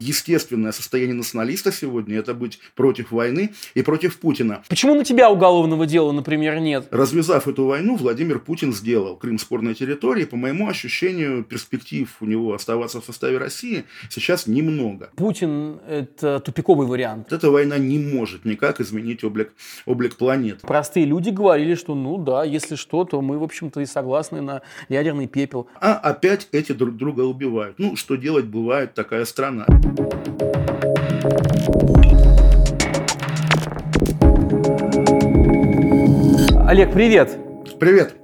естественное состояние националиста сегодня – это быть против войны и против Путина. Почему на тебя уголовного дела, например, нет? Развязав эту войну, Владимир Путин сделал Крым спорной территорией. По моему ощущению, перспектив у него оставаться в составе России сейчас немного. Путин – это тупиковый вариант. Эта война не может никак изменить облик, облик планеты. Простые люди говорили, что ну да, если что, то мы, в общем-то, и согласны на ядерный пепел. А опять эти друг друга убивают. Ну, что делать, бывает такая страна. Олег, привет. Привет.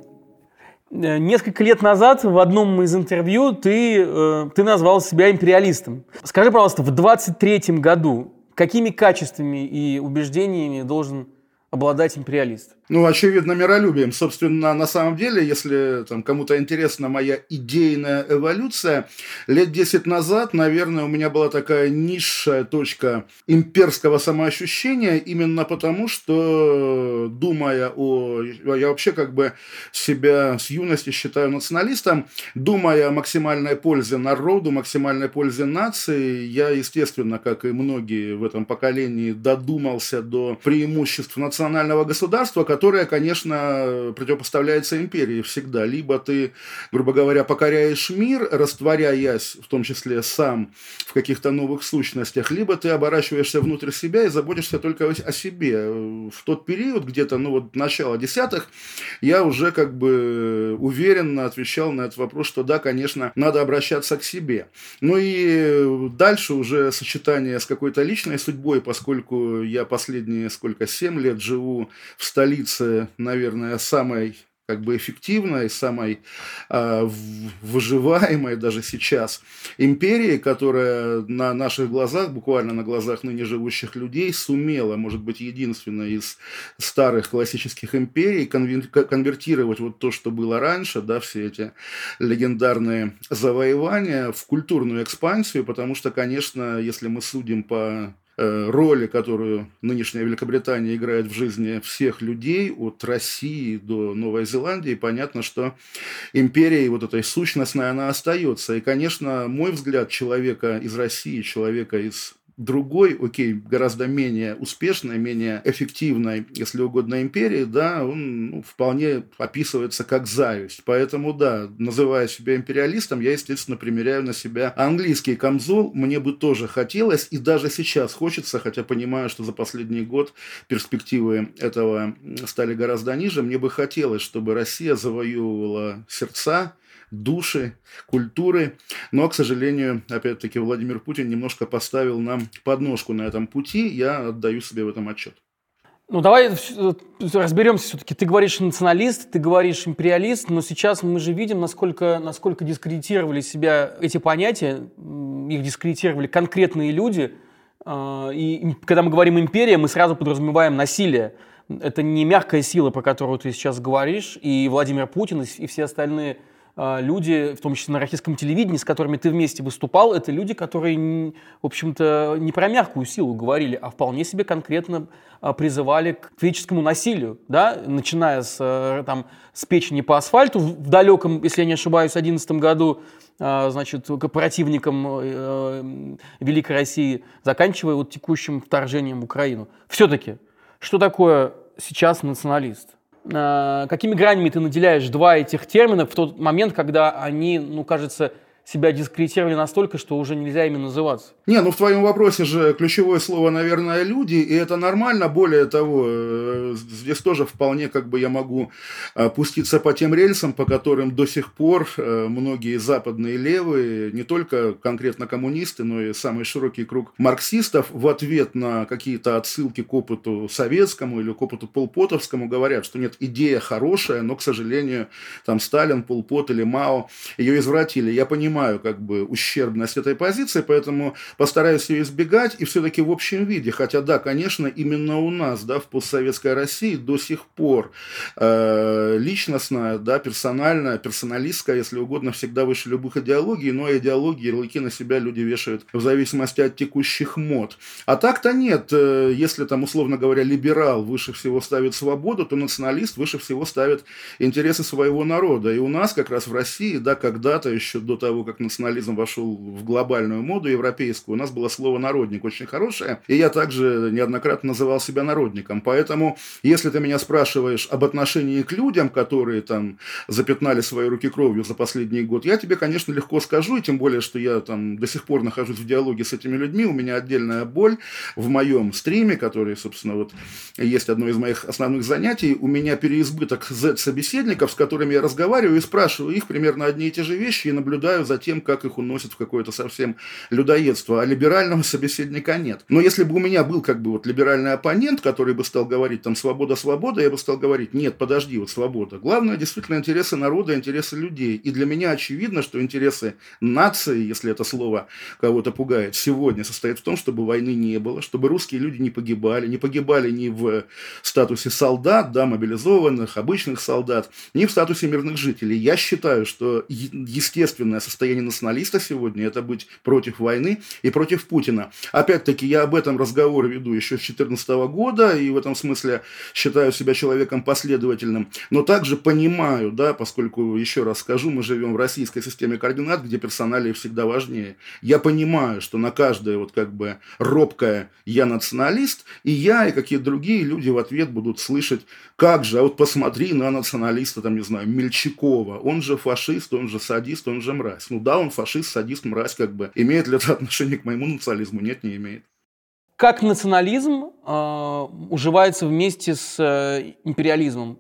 Э, несколько лет назад в одном из интервью ты, э, ты назвал себя империалистом. Скажи, пожалуйста, в 23 году какими качествами и убеждениями должен обладать империалист? Ну, очевидно, миролюбием. Собственно, на самом деле, если там, кому-то интересна моя идейная эволюция, лет 10 назад, наверное, у меня была такая низшая точка имперского самоощущения, именно потому, что, думая о... Я вообще как бы себя с юности считаю националистом, думая о максимальной пользе народу, максимальной пользе нации, я, естественно, как и многие в этом поколении, додумался до преимуществ национального государства, которая, конечно, противопоставляется империи всегда. Либо ты, грубо говоря, покоряешь мир, растворяясь, в том числе сам, в каких-то новых сущностях, либо ты оборачиваешься внутрь себя и заботишься только о себе. В тот период, где-то, ну вот, начало десятых, я уже как бы уверенно отвечал на этот вопрос, что да, конечно, надо обращаться к себе. Ну и дальше уже сочетание с какой-то личной судьбой, поскольку я последние сколько, семь лет живу в столице, наверное, самой как бы эффективной, самой э, выживаемой даже сейчас империи, которая на наших глазах, буквально на глазах ныне живущих людей, сумела, может быть, единственной из старых классических империй конвертировать вот то, что было раньше, да, все эти легендарные завоевания в культурную экспансию, потому что, конечно, если мы судим по роли, которую нынешняя Великобритания играет в жизни всех людей, от России до Новой Зеландии, понятно, что империя вот этой сущностной, она остается. И, конечно, мой взгляд человека из России, человека из другой, окей, гораздо менее успешной, менее эффективной, если угодно, империи, да, он ну, вполне описывается как зависть. Поэтому, да, называя себя империалистом, я, естественно, примеряю на себя английский камзол. Мне бы тоже хотелось, и даже сейчас хочется, хотя понимаю, что за последний год перспективы этого стали гораздо ниже, мне бы хотелось, чтобы Россия завоевывала сердца, души, культуры. Но, к сожалению, опять-таки, Владимир Путин немножко поставил нам подножку на этом пути. Я отдаю себе в этом отчет. Ну, давай разберемся все-таки. Ты говоришь националист, ты говоришь империалист, но сейчас мы же видим, насколько, насколько дискредитировали себя эти понятия, их дискредитировали конкретные люди. А, и когда мы говорим империя, мы сразу подразумеваем насилие. Это не мягкая сила, про которую ты сейчас говоришь, и Владимир Путин, и все остальные люди, в том числе на российском телевидении, с которыми ты вместе выступал, это люди, которые, в общем-то, не про мягкую силу говорили, а вполне себе конкретно а, призывали к физическому насилию, да, начиная с, э, там, с печени по асфальту в далеком, если я не ошибаюсь, 2011 году, а, значит, корпоративником э, Великой России, заканчивая вот текущим вторжением в Украину. Все-таки, что такое сейчас националист? Э, какими гранями ты наделяешь два этих термина в тот момент, когда они, ну, кажется, себя дискредитировали настолько, что уже нельзя ими называться. Не, ну в твоем вопросе же ключевое слово, наверное, люди, и это нормально. Более того, э, здесь тоже вполне как бы я могу э, пуститься по тем рельсам, по которым до сих пор э, многие западные левые, не только конкретно коммунисты, но и самый широкий круг марксистов в ответ на какие-то отсылки к опыту советскому или к опыту полпотовскому говорят, что нет, идея хорошая, но, к сожалению, там Сталин, Полпот или Мао ее извратили. Я понимаю, понимаю как бы ущербность этой позиции, поэтому постараюсь ее избегать и все-таки в общем виде. Хотя да, конечно, именно у нас, да, в постсоветской России до сих пор э, личностная, да, персональная, персоналистская, если угодно, всегда выше любых идеологий, но идеологии, ярлыки на себя люди вешают в зависимости от текущих мод. А так-то нет. Э, если там, условно говоря, либерал выше всего ставит свободу, то националист выше всего ставит интересы своего народа. И у нас как раз в России, да, когда-то еще до того, того, как национализм вошел в глобальную моду европейскую, у нас было слово «народник» очень хорошее, и я также неоднократно называл себя народником. Поэтому, если ты меня спрашиваешь об отношении к людям, которые там запятнали свои руки кровью за последний год, я тебе, конечно, легко скажу, и тем более, что я там до сих пор нахожусь в диалоге с этими людьми, у меня отдельная боль в моем стриме, который, собственно, вот есть одно из моих основных занятий, у меня переизбыток Z-собеседников, с которыми я разговариваю и спрашиваю их примерно одни и те же вещи и наблюдаю за тем, как их уносят в какое-то совсем людоедство. А либерального собеседника нет. Но если бы у меня был как бы вот либеральный оппонент, который бы стал говорить там «свобода, свобода», я бы стал говорить «нет, подожди, вот свобода». Главное действительно интересы народа, интересы людей. И для меня очевидно, что интересы нации, если это слово кого-то пугает, сегодня состоит в том, чтобы войны не было, чтобы русские люди не погибали, не погибали ни в статусе солдат, да, мобилизованных, обычных солдат, ни в статусе мирных жителей. Я считаю, что естественное состояние националиста сегодня – это быть против войны и против Путина. Опять-таки, я об этом разговор веду еще с 2014 года, и в этом смысле считаю себя человеком последовательным, но также понимаю, да, поскольку, еще раз скажу, мы живем в российской системе координат, где персоналии всегда важнее. Я понимаю, что на каждое вот как бы робкое «я националист», и я, и какие-то другие люди в ответ будут слышать, как же, а вот посмотри на националиста, там, не знаю, Мельчакова, он же фашист, он же садист, он же мразь. Ну да, он фашист, садист, мразь, как бы. Имеет ли это отношение к моему национализму? Нет, не имеет. Как национализм э, уживается вместе с э, империализмом,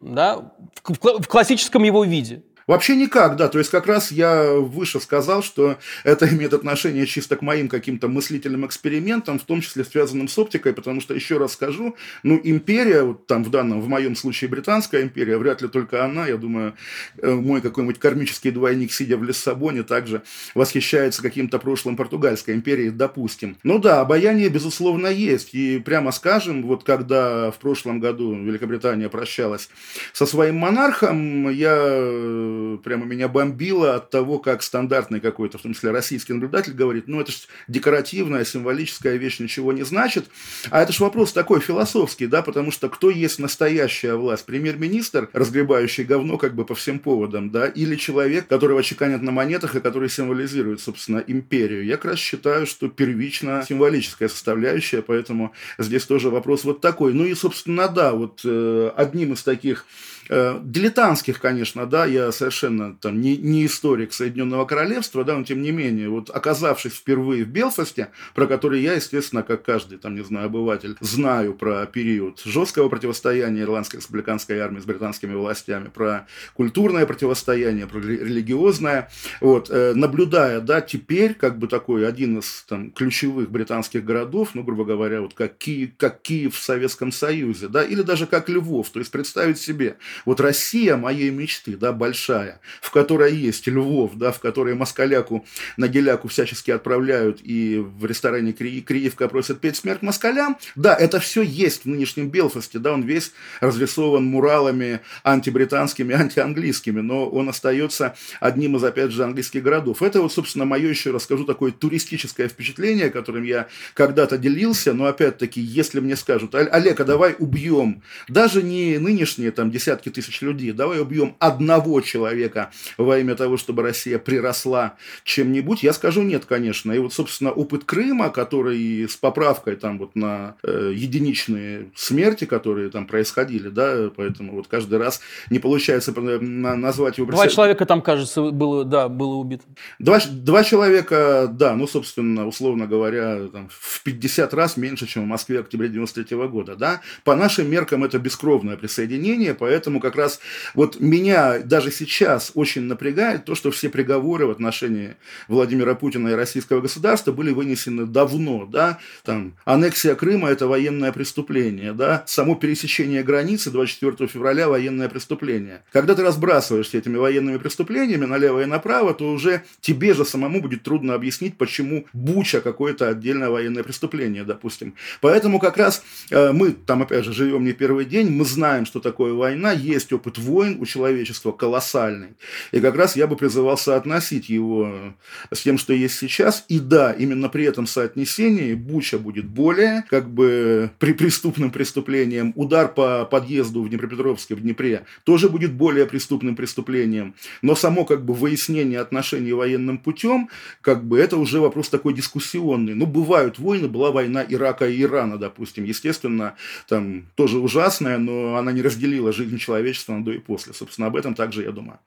да, в, в, в классическом его виде? Вообще никак, да. То есть как раз я выше сказал, что это имеет отношение чисто к моим каким-то мыслительным экспериментам, в том числе связанным с оптикой, потому что, еще раз скажу, ну, империя, вот там в данном, в моем случае британская империя, вряд ли только она, я думаю, э, мой какой-нибудь кармический двойник, сидя в Лиссабоне, также восхищается каким-то прошлым португальской империей, допустим. Ну да, обаяние, безусловно, есть. И прямо скажем, вот когда в прошлом году Великобритания прощалась со своим монархом, я прямо меня бомбило от того, как стандартный какой-то, в том числе российский наблюдатель говорит, ну это же декоративная, символическая вещь, ничего не значит. А это же вопрос такой философский, да, потому что кто есть настоящая власть? Премьер-министр, разгребающий говно как бы по всем поводам, да, или человек, которого чеканят на монетах и который символизирует, собственно, империю. Я как раз считаю, что первично символическая составляющая, поэтому здесь тоже вопрос вот такой. Ну и, собственно, да, вот э, одним из таких Э, дилетантских, конечно, да, я совершенно там не, не историк Соединенного Королевства, да, но тем не менее, вот оказавшись впервые в Белфасте, про который я, естественно, как каждый, там, не знаю, обыватель, знаю про период жесткого противостояния Ирландской республиканской армии с британскими властями, про культурное противостояние, про религиозное, вот, э, наблюдая, да, теперь, как бы такой один из там ключевых британских городов, ну, грубо говоря, вот как Киев, как Киев в Советском Союзе, да, или даже как Львов, то есть представить себе, вот Россия моей мечты, да, большая, в которой есть Львов, да, в которой москаляку на геляку всячески отправляют и в ресторане Кри Криевка просят петь смерть москалям. Да, это все есть в нынешнем Белфасте, да, он весь разрисован муралами антибританскими, антианглийскими, но он остается одним из, опять же, английских городов. Это вот, собственно, мое еще расскажу такое туристическое впечатление, которым я когда-то делился, но опять-таки, если мне скажут, Олег, а давай убьем даже не нынешние там десятки тысяч людей. Давай убьем одного человека во имя того, чтобы Россия приросла чем-нибудь. Я скажу нет, конечно. И вот, собственно, опыт Крыма, который с поправкой там вот на э, единичные смерти, которые там происходили, да, поэтому вот каждый раз не получается назвать его... Два человека там, кажется, было, да, было убито. Два, два человека, да, ну, собственно, условно говоря, там, в 50 раз меньше, чем в Москве в октябре 93 года, да. По нашим меркам это бескровное присоединение, поэтому как раз вот меня даже сейчас очень напрягает то, что все приговоры в отношении Владимира Путина и российского государства были вынесены давно, да, там, аннексия Крыма – это военное преступление, да, само пересечение границы 24 февраля – военное преступление. Когда ты разбрасываешься этими военными преступлениями налево и направо, то уже тебе же самому будет трудно объяснить, почему Буча какое-то отдельное военное преступление, допустим. Поэтому как раз э, мы там, опять же, живем не первый день, мы знаем, что такое война, есть опыт войн у человечества колоссальный. И как раз я бы призывал соотносить его с тем, что есть сейчас. И да, именно при этом соотнесении Буча будет более как бы при преступным преступлением. Удар по подъезду в Днепропетровске, в Днепре, тоже будет более преступным преступлением. Но само как бы выяснение отношений военным путем, как бы это уже вопрос такой дискуссионный. Ну, бывают войны, была война Ирака и Ирана, допустим. Естественно, там тоже ужасная, но она не разделила жизнь человечества до и после. Собственно, об этом также я думаю.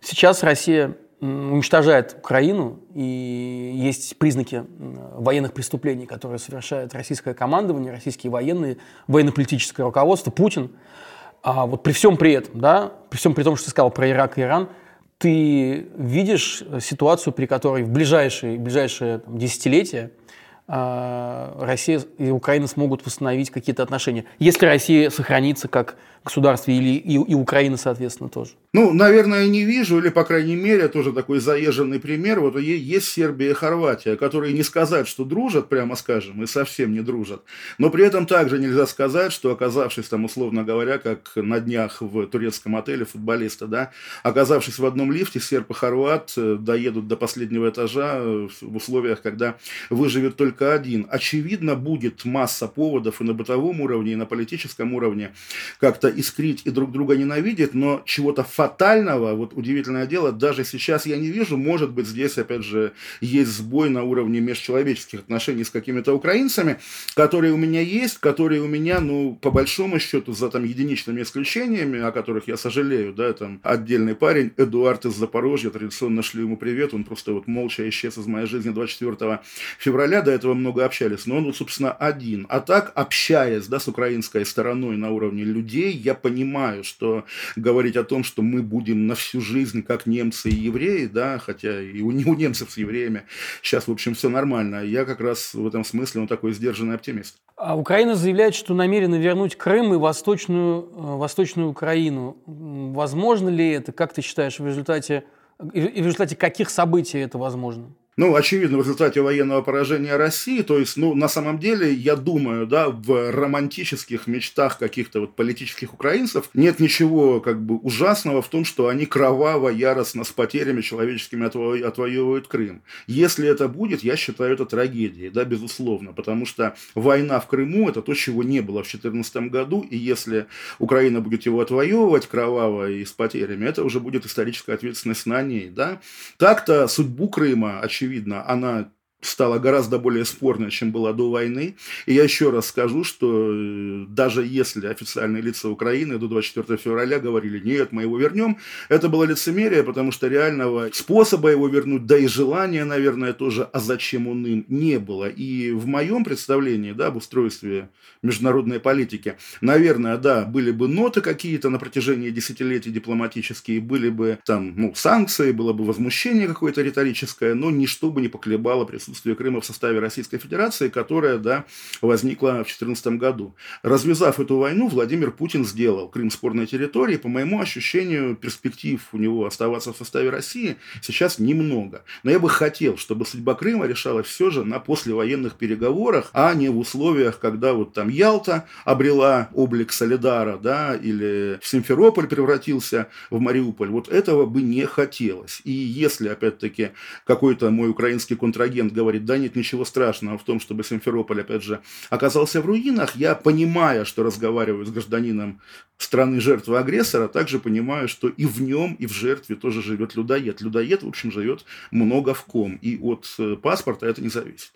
Сейчас Россия уничтожает Украину, и есть признаки военных преступлений, которые совершает российское командование, российские военные, военно-политическое руководство, Путин. А вот при всем при этом, да, при всем при том, что ты сказал про Ирак и Иран, ты видишь ситуацию, при которой в ближайшие, ближайшие там, десятилетия Россия и Украина смогут восстановить какие-то отношения, если Россия сохранится как государстве или и, и Украина, соответственно, тоже? Ну, наверное, не вижу, или, по крайней мере, тоже такой заезженный пример. Вот есть Сербия и Хорватия, которые не сказать, что дружат, прямо скажем, и совсем не дружат. Но при этом также нельзя сказать, что оказавшись там, условно говоря, как на днях в турецком отеле футболиста, да, оказавшись в одном лифте, серб и хорват э, доедут до последнего этажа э, в условиях, когда выживет только один. Очевидно, будет масса поводов и на бытовом уровне, и на политическом уровне как-то искрить и друг друга ненавидеть, но чего-то фатального, вот удивительное дело, даже сейчас я не вижу, может быть, здесь, опять же, есть сбой на уровне межчеловеческих отношений с какими-то украинцами, которые у меня есть, которые у меня, ну, по большому счету, за там единичными исключениями, о которых я сожалею, да, там отдельный парень, Эдуард из Запорожья, традиционно шлю ему привет, он просто вот молча исчез из моей жизни 24 февраля, до этого много общались, но он, собственно, один. А так, общаясь, да, с украинской стороной на уровне людей, я понимаю, что говорить о том, что мы будем на всю жизнь как немцы и евреи, да, хотя и у, у немцев с евреями сейчас, в общем, все нормально. Я как раз в этом смысле он такой сдержанный оптимист. А Украина заявляет, что намерена вернуть Крым и Восточную, э, Восточную Украину. Возможно ли это, как ты считаешь, в результате, и в результате каких событий это возможно? Ну, очевидно, в результате военного поражения России, то есть, ну, на самом деле, я думаю, да, в романтических мечтах каких-то вот политических украинцев нет ничего как бы ужасного в том, что они кроваво, яростно, с потерями человеческими отво- отвоевывают Крым. Если это будет, я считаю это трагедией, да, безусловно, потому что война в Крыму – это то, чего не было в 2014 году, и если Украина будет его отвоевывать кроваво и с потерями, это уже будет историческая ответственность на ней, да. Так-то судьбу Крыма, очевидно, очевидно, она стала гораздо более спорной, чем была до войны. И я еще раз скажу, что э, даже если официальные лица Украины до 24 февраля говорили, нет, мы его вернем, это было лицемерие, потому что реального способа его вернуть, да и желания, наверное, тоже, а зачем он им, не было. И в моем представлении да, об устройстве международной политики, наверное, да, были бы ноты какие-то на протяжении десятилетий дипломатические, были бы там ну, санкции, было бы возмущение какое-то риторическое, но ничто бы не поколебало присутствие присутствие Крыма в составе Российской Федерации, которая да, возникла в 2014 году. Развязав эту войну, Владимир Путин сделал Крым спорной территорией. По моему ощущению, перспектив у него оставаться в составе России сейчас немного. Но я бы хотел, чтобы судьба Крыма решалась все же на послевоенных переговорах, а не в условиях, когда вот там Ялта обрела облик Солидара, да, или Симферополь превратился в Мариуполь. Вот этого бы не хотелось. И если, опять-таки, какой-то мой украинский контрагент говорит, да нет ничего страшного в том, чтобы Симферополь, опять же, оказался в руинах, я, понимая, что разговариваю с гражданином страны жертвы агрессора, также понимаю, что и в нем, и в жертве тоже живет людоед. Людоед, в общем, живет много в ком, и от э, паспорта это не зависит.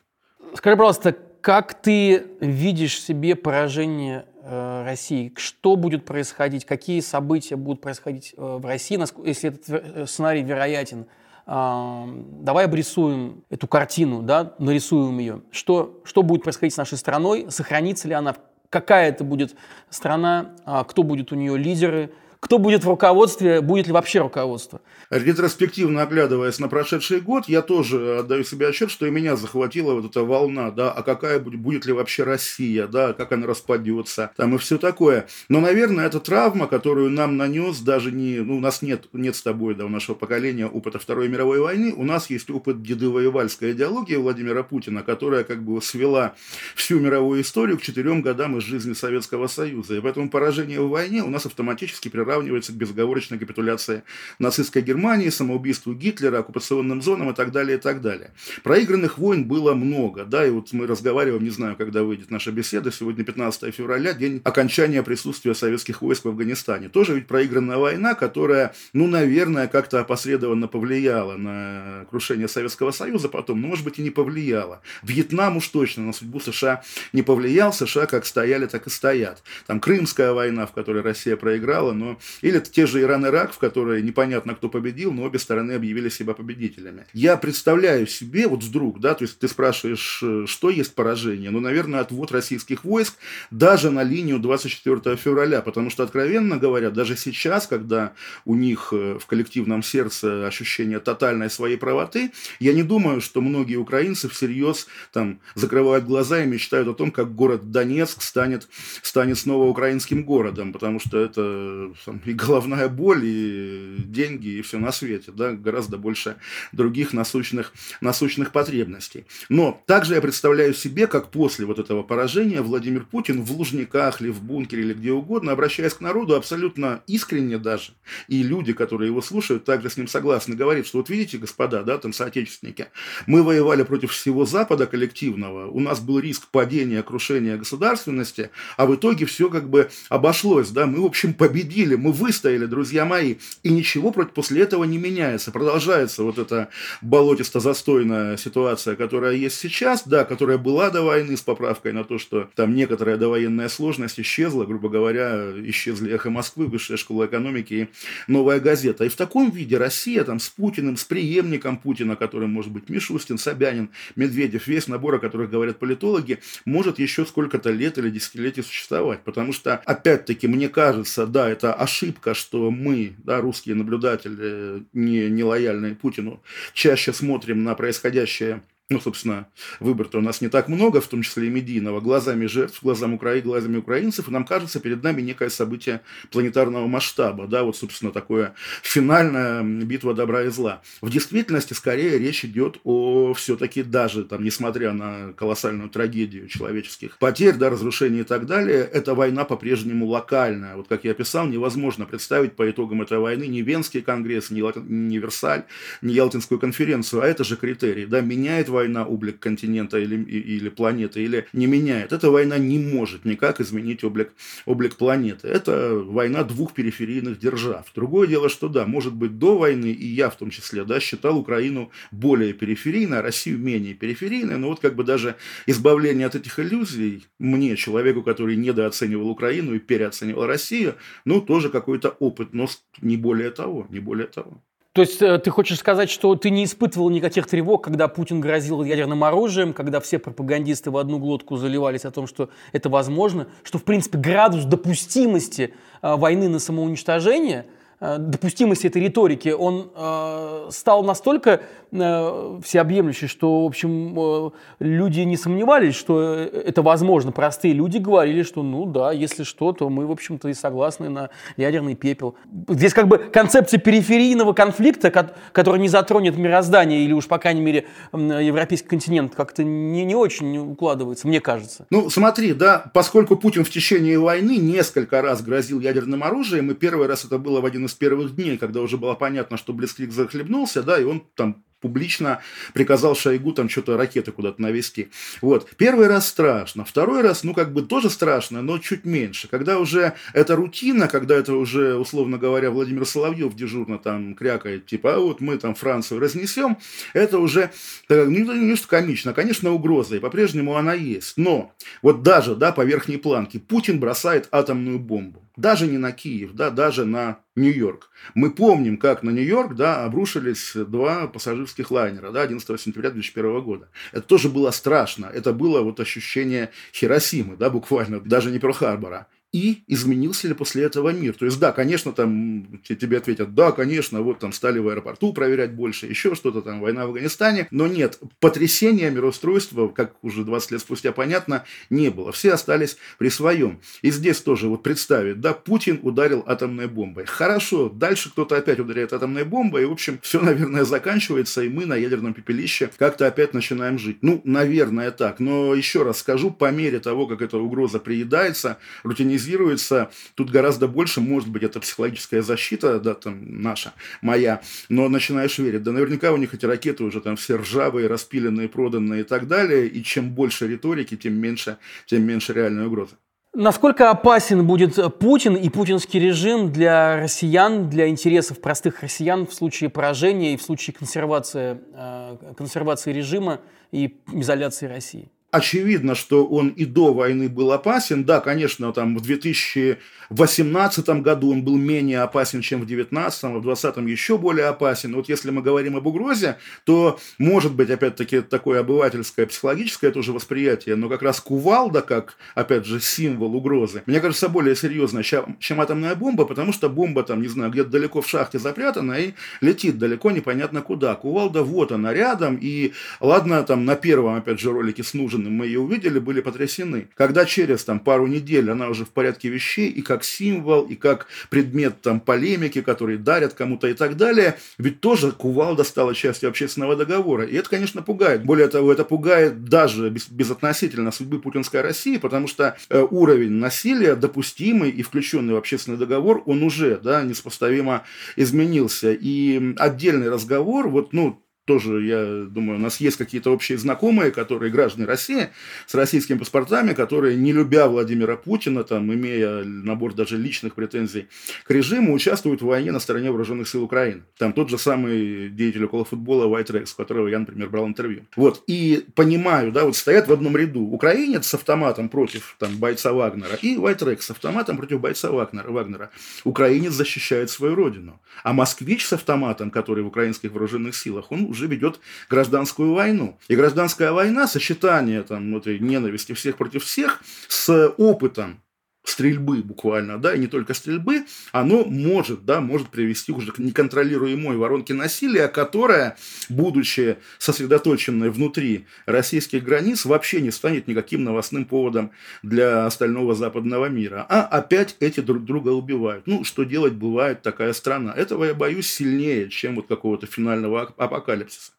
Скажи, пожалуйста, как ты видишь себе поражение э, России? Что будет происходить? Какие события будут происходить э, в России, если этот сценарий вероятен? Давай обрисуем эту картину, да, нарисуем ее. Что, что будет происходить с нашей страной, сохранится ли она, какая это будет страна, а, кто будет у нее лидеры, кто будет в руководстве, будет ли вообще руководство. Ретроспективно оглядываясь на прошедший год, я тоже отдаю себе отчет, что и меня захватила вот эта волна, да, а какая будет, будет ли вообще Россия, да, как она распадется, там и все такое. Но, наверное, это травма, которую нам нанес даже не, ну, у нас нет, нет с тобой, да, у нашего поколения опыта Второй мировой войны, у нас есть опыт дедовоевальской идеологии Владимира Путина, которая как бы свела всю мировую историю к четырем годам из жизни Советского Союза. И поэтому поражение в войне у нас автоматически приравнивается приравнивается к безоговорочной капитуляции нацистской Германии, самоубийству Гитлера, оккупационным зонам и так далее, и так далее. Проигранных войн было много, да, и вот мы разговариваем, не знаю, когда выйдет наша беседа, сегодня 15 февраля, день окончания присутствия советских войск в Афганистане. Тоже ведь проигранная война, которая, ну, наверное, как-то опосредованно повлияла на крушение Советского Союза потом, но, может быть, и не повлияла. Вьетнам уж точно на судьбу США не повлиял, США как стояли, так и стоят. Там Крымская война, в которой Россия проиграла, но... Или те же Иран-Ирак, в которой непонятно, кто победил, но обе стороны объявили себя победителями. Я представляю себе, вот вдруг, да, то есть ты спрашиваешь, э, что есть поражение? Ну, наверное, отвод российских войск даже на линию 24 февраля, потому что, откровенно говоря, даже сейчас, когда у них э, в коллективном сердце ощущение тотальной своей правоты, я не думаю, что многие украинцы всерьез там закрывают глаза и мечтают о том, как город Донецк станет, станет снова украинским городом, потому что это там, и головная боль, и деньги, и все на свете, да, гораздо больше других насущных, насущных потребностей. Но также я представляю себе, как после вот этого поражения Владимир Путин в Лужниках или в бункере или где угодно, обращаясь к народу абсолютно искренне даже, и люди, которые его слушают, также с ним согласны, говорит, что вот видите, господа, да, там соотечественники, мы воевали против всего Запада коллективного, у нас был риск падения, крушения государственности, а в итоге все как бы обошлось, да, мы, в общем, победили, мы выстояли, друзья мои, и ничего после этого не меняется, продолжается вот эта болотисто-застойная ситуация, которая есть сейчас, да, которая была до войны с поправкой на то, что там некоторая довоенная сложность исчезла, грубо говоря, исчезли «Эхо Москвы», Высшая школа экономики и «Новая газета». И в таком виде Россия там с Путиным, с преемником Путина, которым может быть Мишустин, Собянин, Медведев, весь набор, о которых говорят политологи, может еще сколько-то лет или десятилетий существовать. Потому что, опять-таки, мне кажется, да, это ошибка, что мы, да, русские наблюдатели, не, не лояльные Путину, чаще смотрим на происходящее ну, собственно, выбор-то у нас не так много, в том числе и медийного, глазами жертв, глазами, Укра... глазами украинцев, и нам кажется перед нами некое событие планетарного масштаба, да, вот, собственно, такое финальная битва добра и зла. В действительности, скорее, речь идет о все-таки даже, там, несмотря на колоссальную трагедию человеческих потерь, да, разрушений и так далее, эта война по-прежнему локальная. Вот, как я писал, невозможно представить по итогам этой войны ни Венский конгресс, ни, ни Версаль, ни Ялтинскую конференцию, а это же критерий, да, меняет война облик континента или, или планеты, или не меняет. Эта война не может никак изменить облик, облик планеты. Это война двух периферийных держав. Другое дело, что да, может быть, до войны, и я в том числе, да, считал Украину более периферийной, а Россию менее периферийной, но вот как бы даже избавление от этих иллюзий мне, человеку, который недооценивал Украину и переоценивал Россию, ну, тоже какой-то опыт, но не более того, не более того. То есть э, ты хочешь сказать, что ты не испытывал никаких тревог, когда Путин грозил ядерным оружием, когда все пропагандисты в одну глотку заливались о том, что это возможно, что, в принципе, градус допустимости э, войны на самоуничтожение – допустимости этой риторики, он э, стал настолько э, всеобъемлющий, что, в общем, э, люди не сомневались, что это возможно. Простые люди говорили, что, ну да, если что, то мы, в общем-то, и согласны на ядерный пепел. Здесь как бы концепция периферийного конфликта, который не затронет мироздание или уж, по крайней мере, европейский континент, как-то не, не очень укладывается, мне кажется. Ну, смотри, да, поскольку Путин в течение войны несколько раз грозил ядерным оружием, и первый раз это было в один из первых дней, когда уже было понятно, что Блицкрик захлебнулся, да, и он там публично приказал Шойгу там что-то ракеты куда-то навести. Вот. Первый раз страшно, второй раз, ну, как бы тоже страшно, но чуть меньше. Когда уже это рутина, когда это уже, условно говоря, Владимир Соловьев дежурно там крякает, типа, а вот мы там Францию разнесем, это уже, ну, не что комично, конечно, угроза, и по-прежнему она есть. Но вот даже, да, по верхней планке Путин бросает атомную бомбу даже не на Киев, да, даже на Нью-Йорк. Мы помним, как на Нью-Йорк да, обрушились два пассажирских лайнера да, 11 сентября 2001 года. Это тоже было страшно. Это было вот ощущение Хиросимы, да, буквально, даже не Перл-Харбора и изменился ли после этого мир. То есть, да, конечно, там тебе ответят, да, конечно, вот там стали в аэропорту проверять больше, еще что-то там, война в Афганистане, но нет, потрясения мироустройства, как уже 20 лет спустя понятно, не было. Все остались при своем. И здесь тоже вот представить, да, Путин ударил атомной бомбой. Хорошо, дальше кто-то опять ударяет атомной бомбой, и, в общем, все, наверное, заканчивается, и мы на ядерном пепелище как-то опять начинаем жить. Ну, наверное, так. Но еще раз скажу, по мере того, как эта угроза приедается, рутинизируется, активизируется. Тут гораздо больше, может быть, это психологическая защита, да, там, наша, моя, но начинаешь верить. Да наверняка у них эти ракеты уже там все ржавые, распиленные, проданные и так далее, и чем больше риторики, тем меньше, тем меньше реальной угрозы. Насколько опасен будет Путин и путинский режим для россиян, для интересов простых россиян в случае поражения и в случае консервации, э, консервации режима и изоляции России? Очевидно, что он и до войны был опасен. Да, конечно, там в 2018 году он был менее опасен, чем в 2019, а в 2020 еще более опасен. Вот если мы говорим об угрозе, то может быть, опять-таки, такое обывательское, психологическое тоже восприятие, но как раз кувалда, как, опять же, символ угрозы, мне кажется, более серьезно, чем атомная бомба, потому что бомба там, не знаю, где-то далеко в шахте запрятана и летит далеко непонятно куда. Кувалда вот она рядом, и ладно, там на первом, опять же, ролике с нужен мы ее увидели, были потрясены. Когда через там, пару недель она уже в порядке вещей, и как символ, и как предмет там, полемики, которые дарят кому-то и так далее, ведь тоже кувалда стала частью общественного договора. И это, конечно, пугает. Более того, это пугает даже без, безотносительно судьбы путинской России, потому что э, уровень насилия, допустимый и включенный в общественный договор, он уже да, неспоставимо изменился. И отдельный разговор, вот, ну, тоже, я думаю, у нас есть какие-то общие знакомые, которые граждане России, с российскими паспортами, которые, не любя Владимира Путина, там, имея набор даже личных претензий к режиму, участвуют в войне на стороне вооруженных сил Украины. Там тот же самый деятель около футбола White Rex, у которого я, например, брал интервью. Вот, и понимаю, да, вот стоят в одном ряду украинец с автоматом против там, бойца Вагнера и White Rex с автоматом против бойца Вагнера. Вагнера. Украинец защищает свою родину. А москвич с автоматом, который в украинских вооруженных силах, он уже ведет гражданскую войну. И гражданская война, сочетание там, этой ненависти всех против всех с опытом стрельбы буквально, да, и не только стрельбы, оно может, да, может привести уже к неконтролируемой воронке насилия, которая, будучи сосредоточенной внутри российских границ, вообще не станет никаким новостным поводом для остального западного мира. А опять эти друг друга убивают. Ну, что делать, бывает такая страна. Этого я боюсь сильнее, чем вот какого-то финального апокалипсиса.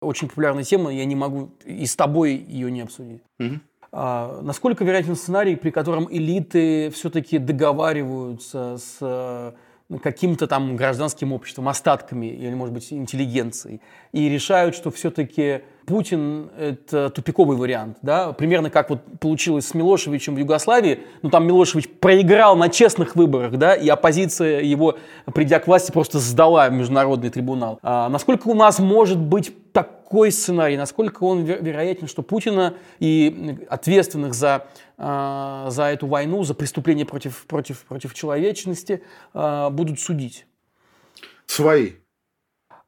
Очень популярная тема, я не могу и с тобой ее не обсудить. Угу. А, насколько вероятен сценарий, при котором элиты все-таки договариваются с э, каким-то там гражданским обществом, остатками или, может быть, интеллигенцией, и решают, что все-таки Путин – это тупиковый вариант, да, примерно как вот получилось с Милошевичем в Югославии, ну там Милошевич проиграл на честных выборах, да, и оппозиция его, придя к власти, просто сдала международный трибунал. А насколько у нас может быть такой сценарий, насколько он вероятен, что Путина и ответственных за, а, за эту войну, за преступления против, против, против человечности а, будут судить? Свои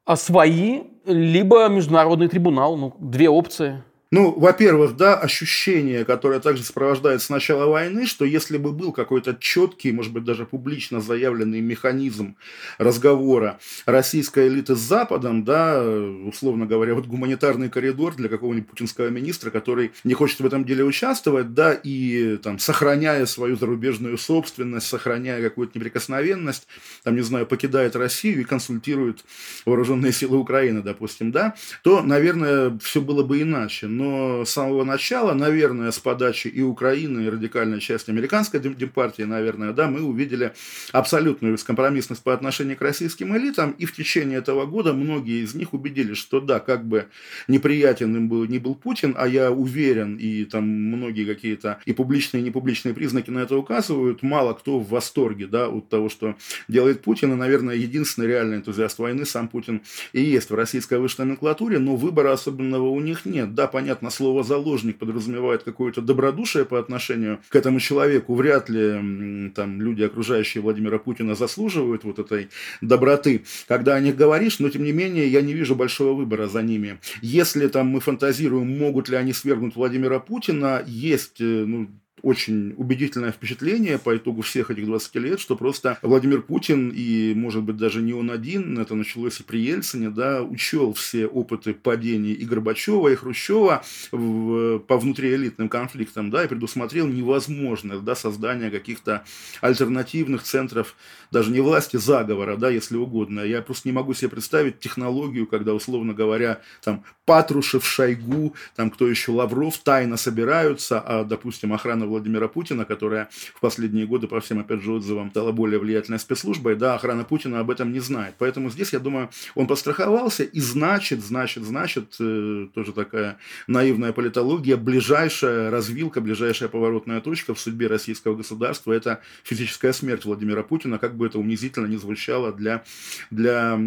а свои, либо международный трибунал. Ну, две опции. Ну, во-первых, да, ощущение, которое также сопровождает с начала войны, что если бы был какой-то четкий, может быть, даже публично заявленный механизм разговора российской элиты с Западом, да, условно говоря, вот гуманитарный коридор для какого-нибудь путинского министра, который не хочет в этом деле участвовать, да, и там, сохраняя свою зарубежную собственность, сохраняя какую-то неприкосновенность, там, не знаю, покидает Россию и консультирует вооруженные силы Украины, допустим, да, то, наверное, все было бы иначе но с самого начала, наверное, с подачи и Украины, и радикальной части американской демпартии, наверное, да, мы увидели абсолютную бескомпромиссность по отношению к российским элитам, и в течение этого года многие из них убедились, что да, как бы неприятен им был, не был Путин, а я уверен, и там многие какие-то и публичные, и непубличные признаки на это указывают, мало кто в восторге, да, от того, что делает Путин, и, наверное, единственный реальный энтузиаст войны сам Путин и есть в российской высшей номенклатуре, но выбора особенного у них нет. Да, понятно, понятно, слово «заложник» подразумевает какое-то добродушие по отношению к этому человеку. Вряд ли там люди, окружающие Владимира Путина, заслуживают вот этой доброты. Когда о них говоришь, но тем не менее я не вижу большого выбора за ними. Если там мы фантазируем, могут ли они свергнуть Владимира Путина, есть э, ну, очень убедительное впечатление по итогу всех этих 20 лет, что просто Владимир Путин и, может быть, даже не он один, это началось и при Ельцине, да, учел все опыты падений и Горбачева, и Хрущева в, по внутриэлитным конфликтам, да, и предусмотрел невозможность, да, создания каких-то альтернативных центров, даже не власти, заговора, да, если угодно. Я просто не могу себе представить технологию, когда, условно говоря, там, Патрушев, Шойгу, там, кто еще, Лавров тайно собираются, а, допустим, охрана Владимира Путина, которая в последние годы, по всем, опять же, отзывам, стала более влиятельной спецслужбой, да, охрана Путина об этом не знает. Поэтому здесь, я думаю, он подстраховался, и значит, значит, значит, э, тоже такая наивная политология, ближайшая развилка, ближайшая поворотная точка в судьбе российского государства – это физическая смерть Владимира Путина, как бы это унизительно не звучало для, для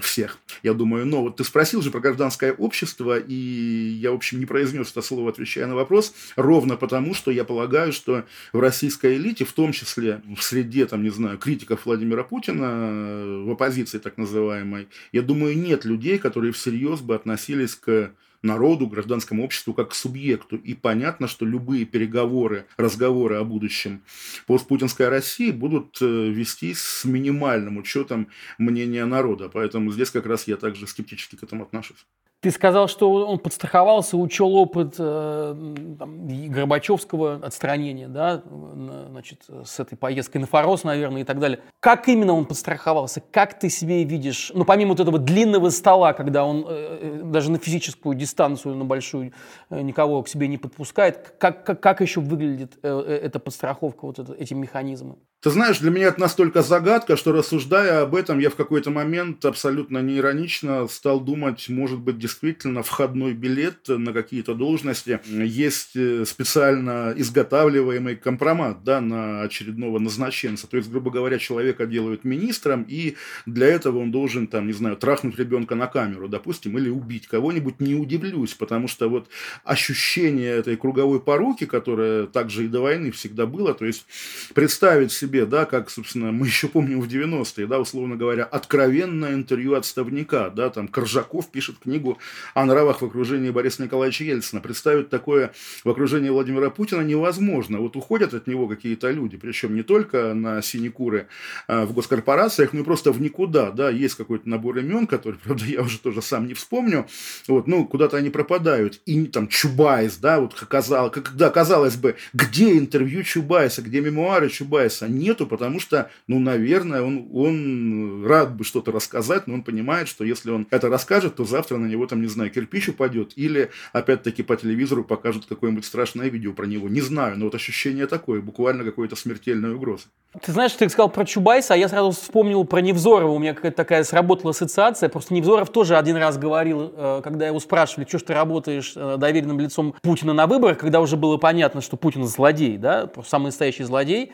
всех, я думаю. Но вот ты спросил же про гражданское общество, и я, в общем, не произнес это слово, отвечая на вопрос, ровно потому, что я полагаю, что в российской элите, в том числе в среде, там, не знаю, критиков Владимира Путина, в оппозиции так называемой, я думаю, нет людей, которые всерьез бы относились к народу, гражданскому обществу как к субъекту. И понятно, что любые переговоры, разговоры о будущем постпутинской России будут э, вестись с минимальным учетом мнения народа. Поэтому здесь как раз я также скептически к этому отношусь. Ты сказал, что он подстраховался, учел опыт э, там, Горбачевского отстранения, да, значит, с этой поездкой на Форос, наверное, и так далее. Как именно он подстраховался? Как ты себе видишь, ну, помимо вот этого длинного стола, когда он э, э даже на физическую дистанцию, на большую, э, никого к себе не подпускает, как, как, как еще выглядит э, э, эта подстраховка, вот это, эти механизмы? Ты знаешь, для меня это настолько загадка, что рассуждая об этом, я в какой-то момент абсолютно неиронично стал думать, может быть, действительно входной билет на какие-то должности есть э, специально изготавливаемый компромат да, на очередного назначенца. То есть, грубо говоря, человека делают министром, и для этого он должен, там, не знаю, трахнуть ребенка на камеру, допустим, или убить кого-нибудь. Не удивлюсь, потому что вот ощущение этой круговой поруки, которая также и до войны всегда было, то есть представить себе себе, да, как, собственно, мы еще помним в 90-е, да, условно говоря, откровенное интервью отставника, да, там Коржаков пишет книгу о нравах в окружении Бориса Николаевича Ельцина. Представить такое в окружении Владимира Путина невозможно. Вот уходят от него какие-то люди, причем не только на синекуры а, в госкорпорациях, но и просто в никуда, да, есть какой-то набор имен, который, правда, я уже тоже сам не вспомню, вот, ну, куда-то они пропадают, и там Чубайс, да, вот казалось, когда казалось бы, где интервью Чубайса, где мемуары Чубайса, нету, потому что, ну, наверное, он, он рад бы что-то рассказать, но он понимает, что если он это расскажет, то завтра на него, там, не знаю, кирпич упадет, или, опять-таки, по телевизору покажут какое-нибудь страшное видео про него. Не знаю, но вот ощущение такое, буквально какой-то смертельной угрозы. Ты знаешь, ты сказал про Чубайса, а я сразу вспомнил про Невзорова. У меня какая-то такая сработала ассоциация. Просто Невзоров тоже один раз говорил, э, когда его спрашивали, что ж ты работаешь э, доверенным лицом Путина на выборах, когда уже было понятно, что Путин злодей, да, самый настоящий злодей.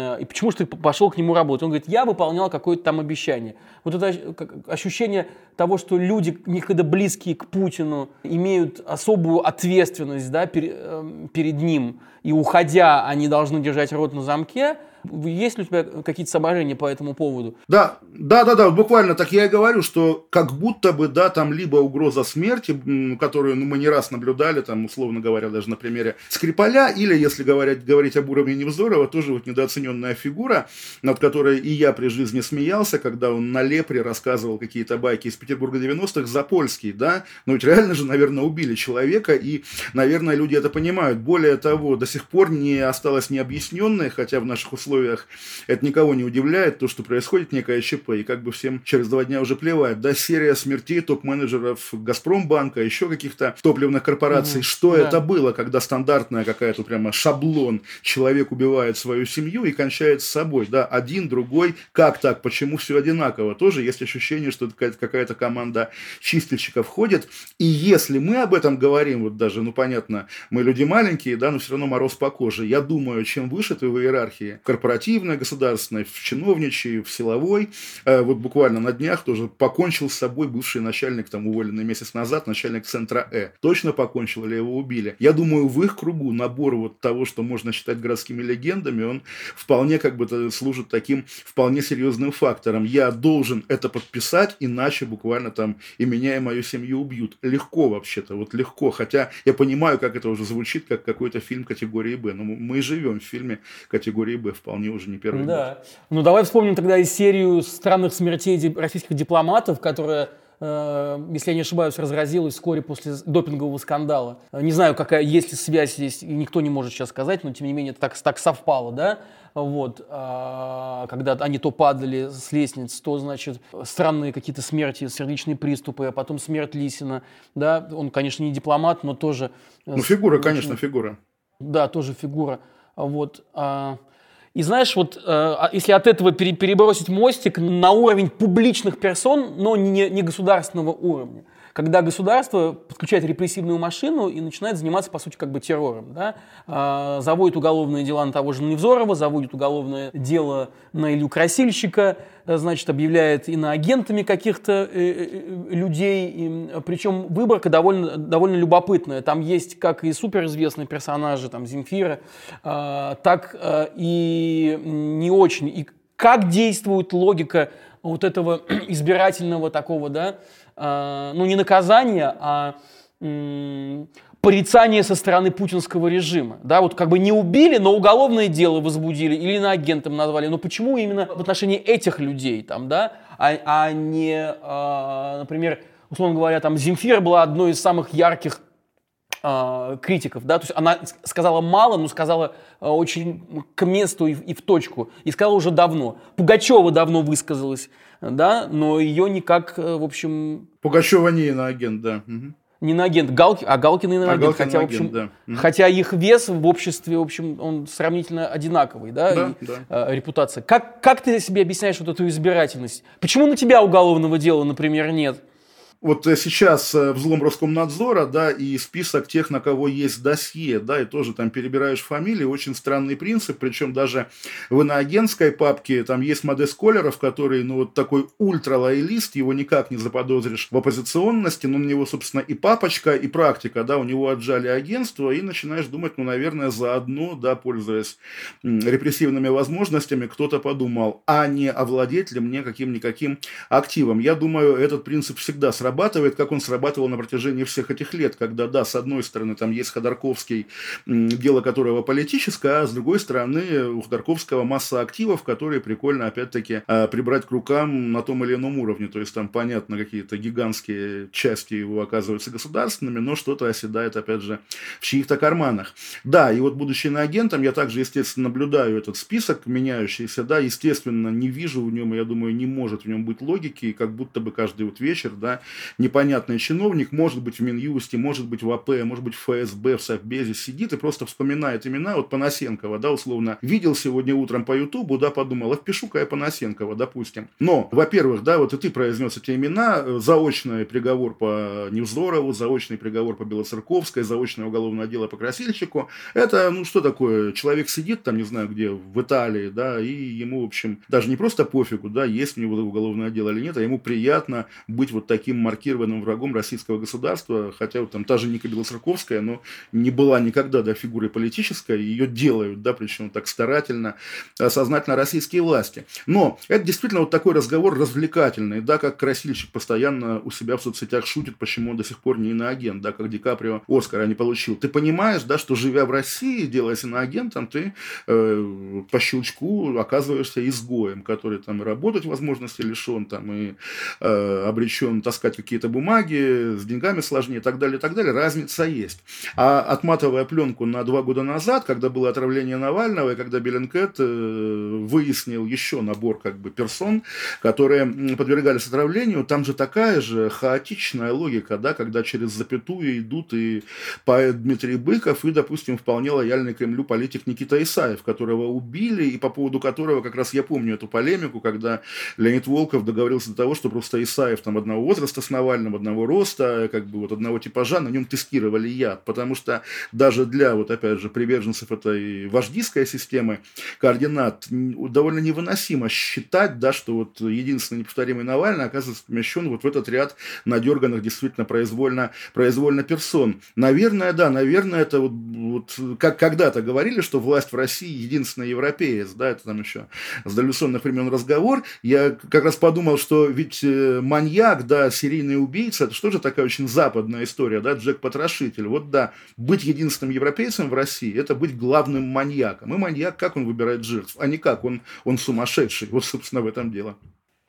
Э, и почему же ты пошел к нему работать? Он говорит, я выполнял какое-то там обещание. Вот это ощущение того, что люди, никогда близкие к Путину, имеют особую ответственность да, перед ним, и уходя, они должны держать рот на замке – есть ли у тебя какие-то соображения по этому поводу? Да, да, да, да, буквально так я и говорю, что как будто бы, да, там либо угроза смерти, которую ну, мы не раз наблюдали, там, условно говоря, даже на примере Скрипаля, или, если говорить, говорить об уровне Невзорова, тоже вот недооцененная фигура, над которой и я при жизни смеялся, когда он на Лепре рассказывал какие-то байки из Петербурга 90-х, Запольский, да, но ведь реально же, наверное, убили человека, и, наверное, люди это понимают. Более того, до сих пор не осталось необъясненное, хотя в наших условиях условиях это никого не удивляет, то, что происходит некая ЧП, и как бы всем через два дня уже плевать. Да, серия смертей топ-менеджеров Газпромбанка, еще каких-то топливных корпораций. Mm-hmm. Что да. это было, когда стандартная какая-то прямо шаблон, человек убивает свою семью и кончает с собой, да, один, другой, как так, почему все одинаково? Тоже есть ощущение, что какая-то команда чистильщиков ходит, и если мы об этом говорим, вот даже, ну понятно, мы люди маленькие, да, но все равно мороз по коже. Я думаю, чем выше ты в иерархии корпоративной, государственной, в чиновничьей, в силовой. Э, вот буквально на днях тоже покончил с собой бывший начальник, там уволенный месяц назад, начальник центра Э. Точно покончил или его убили? Я думаю, в их кругу набор вот того, что можно считать городскими легендами, он вполне как бы служит таким вполне серьезным фактором. Я должен это подписать, иначе буквально там и меня, и мою семью убьют. Легко вообще-то, вот легко. Хотя я понимаю, как это уже звучит, как какой-то фильм категории Б. Но мы живем в фильме категории Б вполне вполне уже не первый да. год. Ну, давай вспомним тогда и серию странных смертей российских дипломатов, которая э, если я не ошибаюсь, разразилась вскоре после допингового скандала. Не знаю, какая есть ли связь здесь, никто не может сейчас сказать, но тем не менее это так, так совпало, да? Вот, а, когда они то падали с лестниц, то, значит, странные какие-то смерти, сердечные приступы, а потом смерть Лисина, да? Он, конечно, не дипломат, но тоже... Э, ну, фигура, очень... конечно, фигура. Да, тоже фигура. Вот. И знаешь, вот э, а если от этого перебросить мостик на уровень публичных персон, но не, не государственного уровня, когда государство подключает репрессивную машину и начинает заниматься, по сути, как бы террором. Да? А, заводит уголовные дела на того же Невзорова, заводит уголовное дело на Илью Красильщика, э, значит, объявляет иноагентами каких-то э, э, людей. И, причем выборка довольно, довольно любопытная. Там есть как и суперизвестные персонажи, там, Земфира, э, так и не очень. И как действует логика вот этого избирательного такого, да, ну не наказания, а э, порицание со стороны путинского режима. Да, вот как бы не убили, но уголовное дело возбудили или на агентом назвали. Но почему именно в отношении этих людей там, да, а, а не, э, например, условно говоря, там Земфира была одной из самых ярких э, критиков, да, то есть она сказала мало, но сказала э, очень к месту и, и в точку, и сказала уже давно. Пугачева давно высказалась, да, но ее никак, э, в общем... Пугачева не иноагент, да. Угу. Не на агент, Галки, а Галкин иноагент, а Галкин хотя, в общем, да. хотя их вес в обществе, в общем, он сравнительно одинаковый, да, да, и, да. Э, репутация. Как, как ты себе объясняешь вот эту избирательность? Почему на тебя уголовного дела, например, нет? Вот э, сейчас э, взлом Роскомнадзора, да, и список тех, на кого есть досье, да, и тоже там перебираешь фамилии, очень странный принцип, причем даже в иноагентской папке там есть Модес Колеров, который, ну, вот такой ультра-лоялист, его никак не заподозришь в оппозиционности, но у него, собственно, и папочка, и практика, да, у него отжали агентство, и начинаешь думать, ну, наверное, заодно, да, пользуясь репрессивными возможностями, кто-то подумал, а не овладеть ли мне каким-никаким активом. Я думаю, этот принцип всегда срабатывает срабатывает, как он срабатывал на протяжении всех этих лет, когда, да, с одной стороны, там есть Ходорковский, дело которого политическое, а с другой стороны, у Ходорковского масса активов, которые прикольно, опять-таки, а, прибрать к рукам на том или ином уровне. То есть, там, понятно, какие-то гигантские части его оказываются государственными, но что-то оседает, опять же, в чьих-то карманах. Да, и вот, будучи иноагентом, я также, естественно, наблюдаю этот список меняющийся, да, естественно, не вижу в нем, я думаю, не может в нем быть логики, как будто бы каждый вот вечер, да, непонятный чиновник, может быть в Минюсте, может быть в АП, может быть в ФСБ, в Совбезе сидит и просто вспоминает имена, вот Панасенкова, да, условно, видел сегодня утром по Ютубу, да, подумал, а впишу-ка я Панасенкова, допустим. Но, во-первых, да, вот и ты произнес эти имена, э, заочный приговор по Невзорову, заочный приговор по Белоцерковской, заочное уголовное дело по Красильщику, это, ну, что такое, человек сидит там, не знаю где, в Италии, да, и ему, в общем, даже не просто пофигу, да, есть у него уголовное дело или нет, а ему приятно быть вот таким маркированным врагом российского государства, хотя вот там та же Ника Белоцерковская, но не была никогда, да, фигурой политической, ее делают, да, причем так старательно, э, сознательно российские власти. Но это действительно вот такой разговор развлекательный, да, как Красильщик постоянно у себя в соцсетях шутит, почему он до сих пор не иноагент, да, как Ди Каприо Оскара не получил. Ты понимаешь, да, что живя в России, делаясь иноагентом, ты э, по щелчку оказываешься изгоем, который там и работать возможности лишен, там и э, обречен таскать какие-то бумаги, с деньгами сложнее и так далее, и так далее. Разница есть. А отматывая пленку на два года назад, когда было отравление Навального, и когда Bellingcat э, выяснил еще набор как бы персон, которые подвергались отравлению, там же такая же хаотичная логика, да, когда через запятую идут и поэт Дмитрий Быков, и, допустим, вполне лояльный Кремлю политик Никита Исаев, которого убили, и по поводу которого как раз я помню эту полемику, когда Леонид Волков договорился до того, что просто Исаев там одного возраста с Навальным одного роста, как бы вот одного типажа, на нем тестировали яд, потому что даже для, вот опять же, приверженцев этой вождистской системы координат довольно невыносимо считать, да, что вот единственный неповторимый Навальный оказывается помещен вот в этот ряд надерганных действительно произвольно, произвольно персон. Наверное, да, наверное, это вот, вот как когда-то говорили, что власть в России единственный европеец, да, это там еще с дореволюционных времен разговор. Я как раз подумал, что ведь э, маньяк, да, серийный серийный убийца, это что же такая очень западная история, да, Джек-потрошитель. Вот да, быть единственным европейцем в России, это быть главным маньяком. И маньяк, как он выбирает жертв, а не как, он, он сумасшедший. Вот, собственно, в этом дело.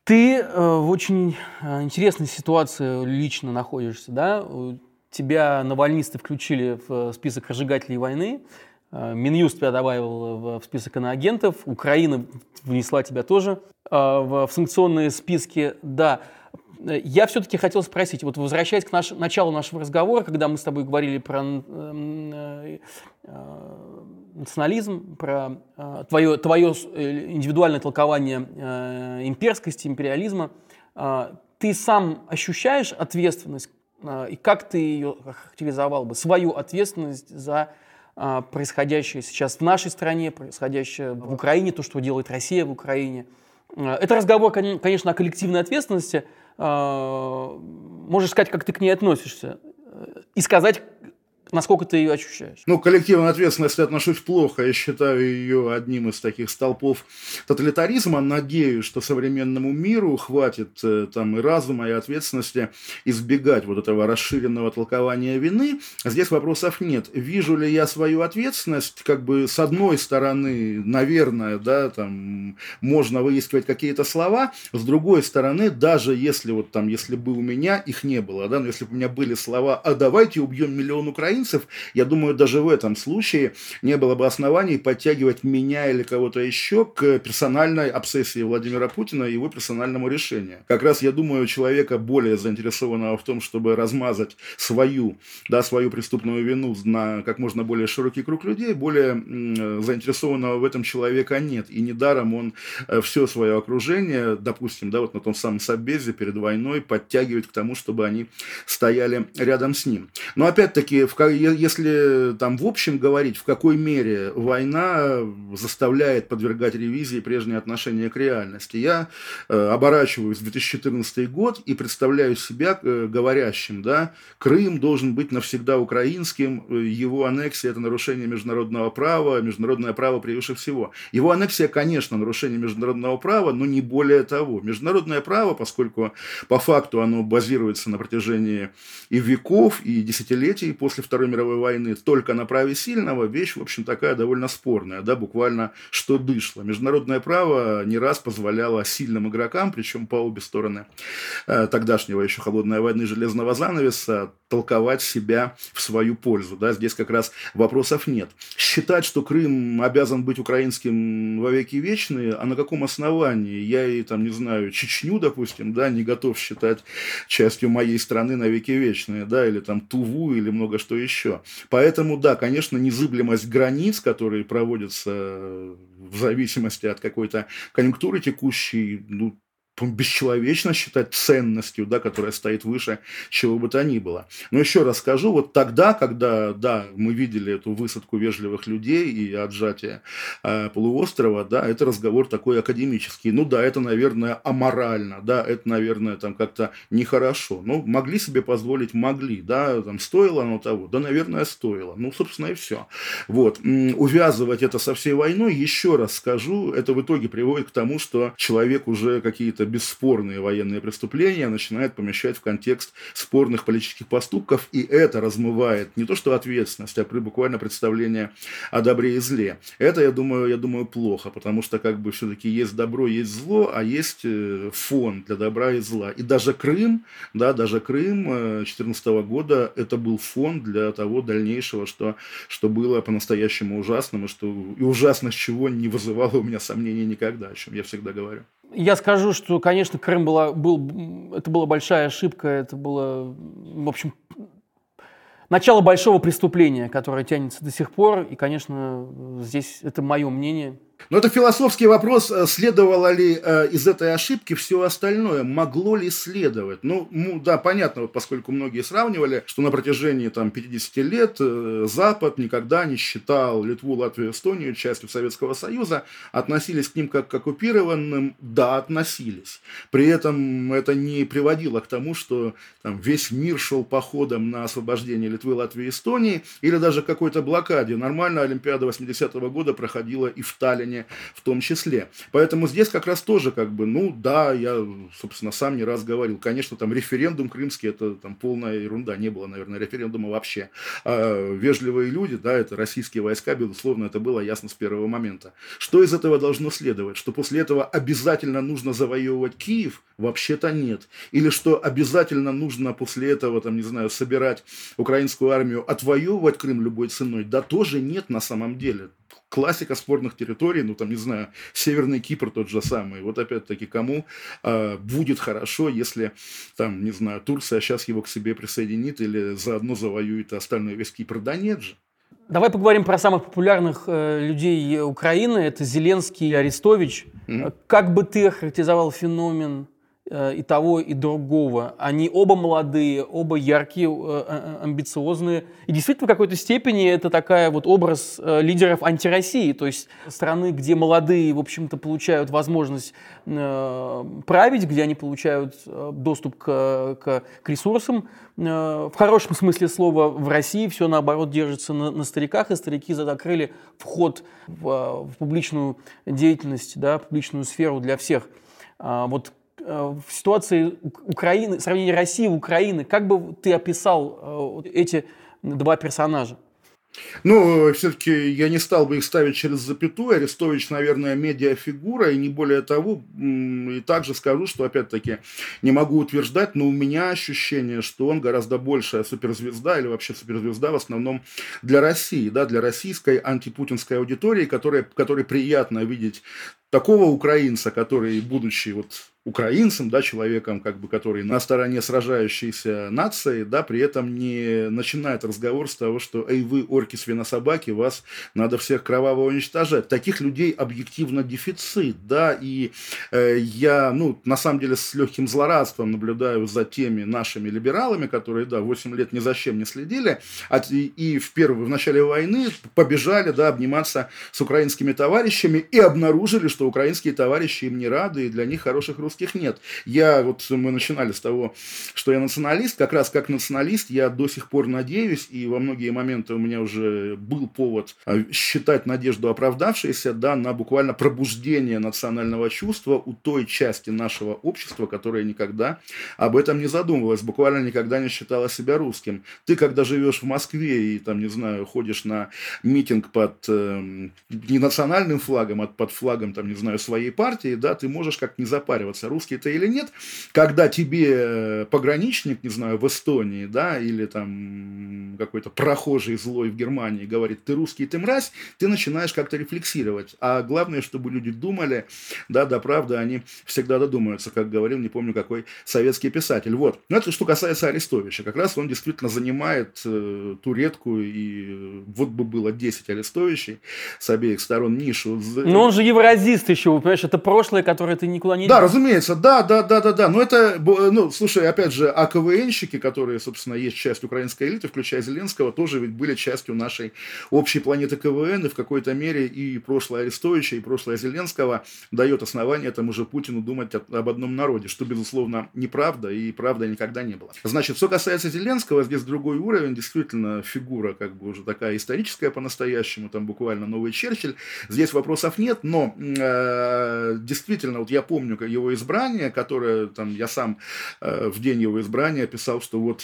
Ты э, в очень э, интересной ситуации лично находишься, да? Тебя навальнисты включили в э, список разжигателей войны, Минюст тебя добавил в список иноагентов, Украина внесла тебя тоже в санкционные списки. Да, я все-таки хотел спросить, вот возвращаясь к наш, началу нашего разговора, когда мы с тобой говорили про э, э, национализм, про э, твое, твое индивидуальное толкование э, имперскости, империализма. Э, ты сам ощущаешь ответственность, э, и как ты ее характеризовал бы, свою ответственность за э, происходящее сейчас в нашей стране, происходящее в Украине, то, что делает Россия в Украине. Э, это разговор, конечно, о коллективной ответственности. Э, можешь сказать, как ты к ней относишься, э, и сказать, Насколько ты ее ощущаешь? Ну, коллективную ответственность отношусь плохо. Я считаю ее одним из таких столпов тоталитаризма. Надеюсь, что современному миру хватит э, там и разума, и ответственности избегать вот этого расширенного толкования вины. Здесь вопросов нет. Вижу ли я свою ответственность? Как бы с одной стороны, наверное, да, там можно выискивать какие-то слова. С другой стороны, даже если вот там, если бы у меня их не было, да, но если бы у меня были слова «а давайте убьем миллион украинцев», украинцев, я думаю, даже в этом случае не было бы оснований подтягивать меня или кого-то еще к персональной обсессии Владимира Путина и его персональному решению. Как раз, я думаю, человека более заинтересованного в том, чтобы размазать свою, да, свою преступную вину на как можно более широкий круг людей, более заинтересованного в этом человека нет. И недаром он э, все свое окружение, допустим, да, вот на том самом Собезе перед войной подтягивает к тому, чтобы они стояли рядом с ним. Но опять-таки, в если там в общем говорить, в какой мере война заставляет подвергать ревизии прежние отношения к реальности, я э, оборачиваюсь в 2014 год и представляю себя э, говорящим, да, Крым должен быть навсегда украинским, э, его аннексия – это нарушение международного права, международное право превыше всего. Его аннексия, конечно, нарушение международного права, но не более того. Международное право, поскольку по факту оно базируется на протяжении и веков, и десятилетий после Второй мировой войны только на праве сильного, вещь, в общем, такая довольно спорная, да, буквально что дышло. Международное право не раз позволяло сильным игрокам, причем по обе стороны э, тогдашнего еще холодной войны железного занавеса, толковать себя в свою пользу. Да, здесь как раз вопросов нет. Считать, что Крым обязан быть украинским во веки вечные, а на каком основании? Я и там, не знаю, Чечню, допустим, да, не готов считать частью моей страны на веки вечные, да, или там Туву, или много что еще. Поэтому, да, конечно, незыблемость границ, которые проводятся в зависимости от какой-то конъюнктуры текущей, ну, бесчеловечно считать ценностью, да, которая стоит выше чего бы то ни было. Но еще раз скажу, вот тогда, когда, да, мы видели эту высадку вежливых людей и отжатие э, полуострова, да, это разговор такой академический. Ну да, это, наверное, аморально, да, это, наверное, там как-то нехорошо. Ну, могли себе позволить, могли, да, там стоило оно того, да, наверное, стоило. Ну, собственно, и все. Вот. Увязывать это со всей войной, еще раз скажу, это в итоге приводит к тому, что человек уже какие-то бесспорные военные преступления начинает помещать в контекст спорных политических поступков, и это размывает не то что ответственность, а буквально представление о добре и зле. Это, я думаю, я думаю, плохо, потому что как бы все-таки есть добро, есть зло, а есть э, фон для добра и зла. И даже Крым, да, даже Крым 2014 э, года, это был фон для того дальнейшего, что, что было по-настоящему ужасным, и, что, и ужасность чего не вызывало у меня сомнений никогда, о чем я всегда говорю. Я скажу, что, конечно, Крым была, был, это была большая ошибка, это было, в общем, начало большого преступления, которое тянется до сих пор, и, конечно, здесь это мое мнение – но это философский вопрос, э, следовало ли э, из этой ошибки все остальное, могло ли следовать. Ну, да, понятно, вот, поскольку многие сравнивали, что на протяжении там, 50 лет э, Запад никогда не считал Литву, Латвию, Эстонию частью Советского Союза, относились к ним как к оккупированным, да, относились. При этом это не приводило к тому, что там, весь мир шел походом на освобождение Литвы, Латвии, Эстонии, или даже какой-то блокаде. Нормально Олимпиада 80-го года проходила и в Таллине Таллине в том числе. Поэтому здесь как раз тоже как бы, ну да, я, собственно, сам не раз говорил, конечно, там референдум крымский, это там полная ерунда, не было, наверное, референдума вообще. А вежливые люди, да, это российские войска, безусловно, это было ясно с первого момента. Что из этого должно следовать? Что после этого обязательно нужно завоевывать Киев? Вообще-то нет. Или что обязательно нужно после этого, там, не знаю, собирать украинскую армию, отвоевывать Крым любой ценой? Да тоже нет на самом деле классика спорных территорий, ну там, не знаю, Северный Кипр тот же самый. Вот опять-таки, кому э, будет хорошо, если там, не знаю, Турция сейчас его к себе присоединит или заодно завоюет остальной весь Кипр? Да нет же. Давай поговорим про самых популярных э, людей Украины. Это Зеленский и Арестович. Mm-hmm. Как бы ты охарактеризовал феномен Э, и того, и другого. Они оба молодые, оба яркие, э, э, амбициозные. И действительно, в какой-то степени это такая вот образ лидеров антироссии, то есть страны, где молодые, в общем-то, получают возможность править, где они получают доступ к, к, к ресурсам. В хорошем смысле слова в России все, наоборот, держится на, на стариках, и старики закрыли вход в, в публичную деятельность, да, публичную сферу для всех. А вот Э, в ситуации Украины, сравнение России и Украины, как бы ты описал э, эти два персонажа? Ну, все-таки я не стал бы их ставить через запятую. Арестович, наверное, медиафигура, и не более того. И также скажу, что, опять-таки, не могу утверждать, но у меня ощущение, что он гораздо большая суперзвезда, или вообще суперзвезда в основном для России, да, для российской антипутинской аудитории, которой, которой приятно видеть такого украинца, который, будучи вот украинцем, да, человеком, как бы, который на стороне сражающейся нации, да, при этом не начинает разговор с того, что «Эй, вы, орки, свинособаки, вас надо всех кроваво уничтожать». Таких людей объективно дефицит, да, и э, я, ну, на самом деле, с легким злорадством наблюдаю за теми нашими либералами, которые, да, 8 лет ни за чем не следили, а, и, и в первую, в начале войны побежали, да, обниматься с украинскими товарищами и обнаружили, что украинские товарищи им не рады, и для них хороших русских русских нет. Я, вот мы начинали с того, что я националист, как раз как националист я до сих пор надеюсь, и во многие моменты у меня уже был повод а, считать надежду оправдавшейся, да, на буквально пробуждение национального чувства у той части нашего общества, которая никогда об этом не задумывалась, буквально никогда не считала себя русским. Ты, когда живешь в Москве и, там, не знаю, ходишь на митинг под э, не национальным флагом, а под флагом, там, не знаю, своей партии, да, ты можешь как не запариваться русский это или нет, когда тебе э, пограничник, не знаю, в Эстонии, да, или там какой-то прохожий злой в Германии говорит, ты русский, ты мразь, ты начинаешь как-то рефлексировать. А главное, чтобы люди думали, да, да, правда, они всегда додумаются, как говорил, не помню, какой советский писатель. Вот. Но это что касается Арестовича. Как раз он действительно занимает э, ту редкую, и вот бы было 10 Арестовичей с обеих сторон нишу. Но он же евразист еще, понимаешь, это прошлое, которое ты никуда не... Да, разумеется, разумеется, да, да, да, да, да. Но это, ну, слушай, опять же, АКВНщики, которые, собственно, есть часть украинской элиты, включая Зеленского, тоже ведь были частью нашей общей планеты КВН, и в какой-то мере и прошлое Арестовича, и прошлое Зеленского дает основание тому же Путину думать об одном народе, что, безусловно, неправда, и правда никогда не было. Значит, что касается Зеленского, здесь другой уровень, действительно, фигура как бы уже такая историческая по-настоящему, там буквально новый Черчилль. Здесь вопросов нет, но э, действительно, вот я помню его избрания, которое там я сам э, в день его избрания писал, что вот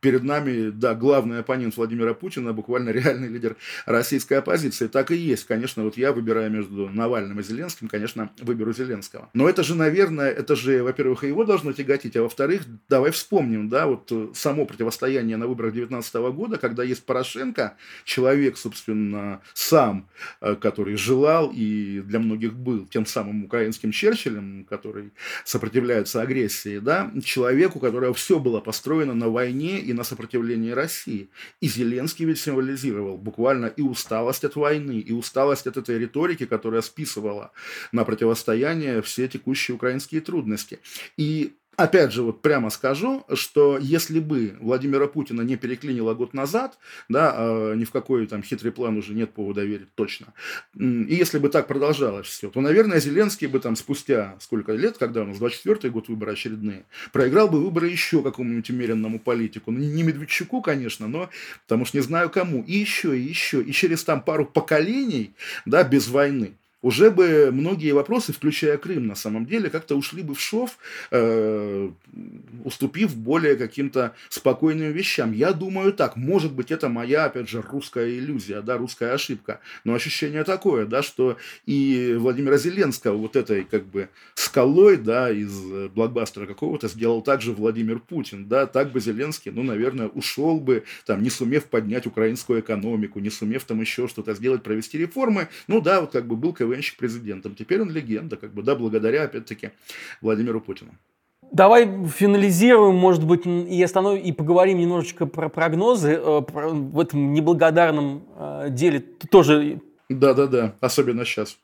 перед нами, да, главный оппонент Владимира Путина, буквально реальный лидер российской оппозиции. Так и есть. Конечно, вот я выбираю между Навальным и Зеленским, конечно, выберу Зеленского. Но это же, наверное, это же, во-первых, его должно тяготить, а во-вторых, давай вспомним, да, вот само противостояние на выборах 2019 года, когда есть Порошенко, человек, собственно, сам, э, который желал и для многих был тем самым украинским Черчиллем, который сопротивляется агрессии, да, человек, у которого все было построено на войне и на сопротивление России. И Зеленский ведь символизировал буквально и усталость от войны, и усталость от этой риторики, которая списывала на противостояние все текущие украинские трудности. И Опять же, вот прямо скажу, что если бы Владимира Путина не переклинило год назад, да, э, ни в какой там хитрый план уже нет повода верить точно, и если бы так продолжалось все, то, наверное, Зеленский бы там спустя сколько лет, когда у нас 24-й год выборы очередные, проиграл бы выборы еще какому-нибудь умеренному политику. Ну, не Медведчуку, конечно, но потому что не знаю кому. И еще, и еще. И через там пару поколений, да, без войны, уже бы многие вопросы, включая Крым, на самом деле, как-то ушли бы в шов, э, уступив более каким-то спокойным вещам. Я думаю так, может быть, это моя, опять же, русская иллюзия, да, русская ошибка, но ощущение такое, да, что и Владимира Зеленского вот этой, как бы, скалой, да, из блокбастера какого-то сделал также Владимир Путин, да, так бы Зеленский, ну, наверное, ушел бы, там, не сумев поднять украинскую экономику, не сумев там еще что-то сделать, провести реформы, ну, да, вот как бы был КВНщик президентом. Теперь он легенда, как бы, да, благодаря, опять-таки, Владимиру Путину. Давай финализируем, может быть, и остановим, и поговорим немножечко про прогнозы э, в этом неблагодарном э, деле. Тоже. Да-да-да, особенно сейчас.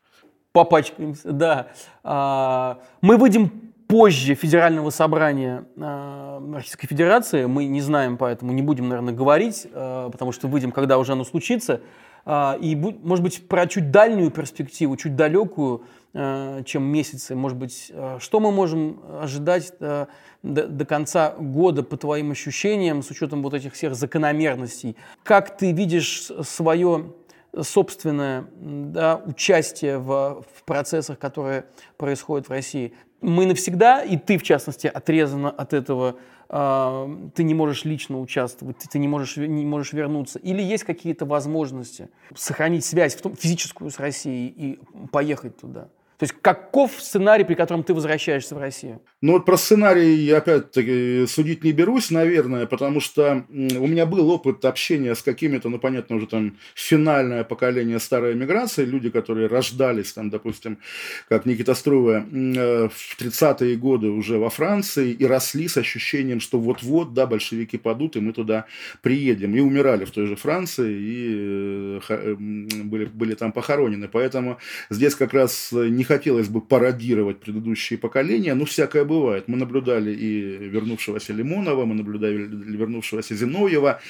Попачкаемся, да. А, мы выйдем позже Федерального собрания э, Российской Федерации. Мы не знаем, поэтому не будем, наверное, говорить, потому что выйдем, когда уже оно случится. Э, и, может быть, про чуть дальнюю перспективу, чуть далекую, э, чем месяцы. Может быть, э, что мы можем ожидать э, до, конца года по твоим ощущениям, с учетом вот этих всех закономерностей? Как ты видишь свое собственное да, участие в, в процессах, которые происходят в России. Мы навсегда, и ты в частности, отрезана от этого, ты не можешь лично участвовать, ты, ты не, можешь, не можешь вернуться. Или есть какие-то возможности сохранить связь в том, физическую с Россией и поехать туда? То есть каков сценарий, при котором ты возвращаешься в Россию? Ну вот про сценарий я опять-таки судить не берусь, наверное, потому что у меня был опыт общения с какими-то, ну понятно, уже там финальное поколение старой миграции, люди, которые рождались там, допустим, как Никита Струва, э, в 30-е годы уже во Франции и росли с ощущением, что вот-вот, да, большевики падут, и мы туда приедем. И умирали в той же Франции, и э, были, были там похоронены. Поэтому здесь как раз не хотелось бы пародировать предыдущие поколения, но всякое бывает. Мы наблюдали и вернувшегося Лимонова, мы наблюдали вернувшегося Зиновьева.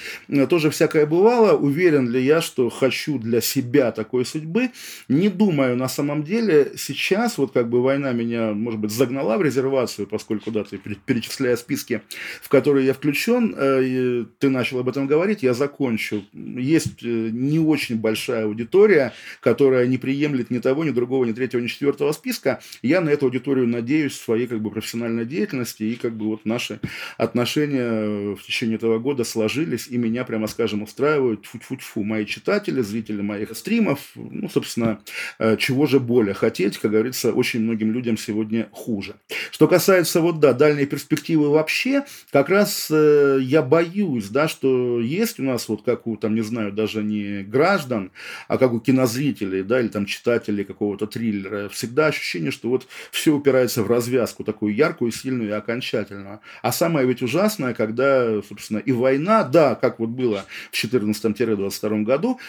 Тоже всякое бывало. Уверен ли я, что хочу для себя такой судьбы? Не думаю на самом деле. Сейчас вот как бы война меня, может быть, загнала в резервацию, поскольку, да, ты перечисляя списки, в которые я включен, э, ты начал об этом говорить, я закончу. Есть э, не очень большая аудитория, которая не приемлет ни того, ни другого, ни третьего, ни четвертого четвертого списка, я на эту аудиторию надеюсь в своей как бы профессиональной деятельности, и как бы вот наши отношения в течение этого года сложились, и меня, прямо скажем, устраивают, тьфу-тьфу-тьфу, мои читатели, зрители моих стримов, ну, собственно, э, чего же более хотеть, как говорится, очень многим людям сегодня хуже. Что касается, вот, да, дальней перспективы вообще, как раз э, я боюсь, да, что есть у нас, вот как у, там, не знаю, даже не граждан, а как у кинозрителей, да, или там читателей какого-то триллера, всегда ощущение, что вот все упирается в развязку, такую яркую, сильную и окончательную. А самое ведь ужасное, когда, собственно, и война, да, как вот было в 14-22 году,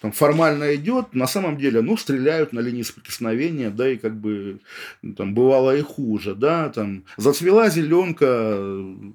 там формально идет, на самом деле, ну, стреляют на линии соприкосновения, да, и как бы ну, там бывало и хуже, да, там зацвела зеленка,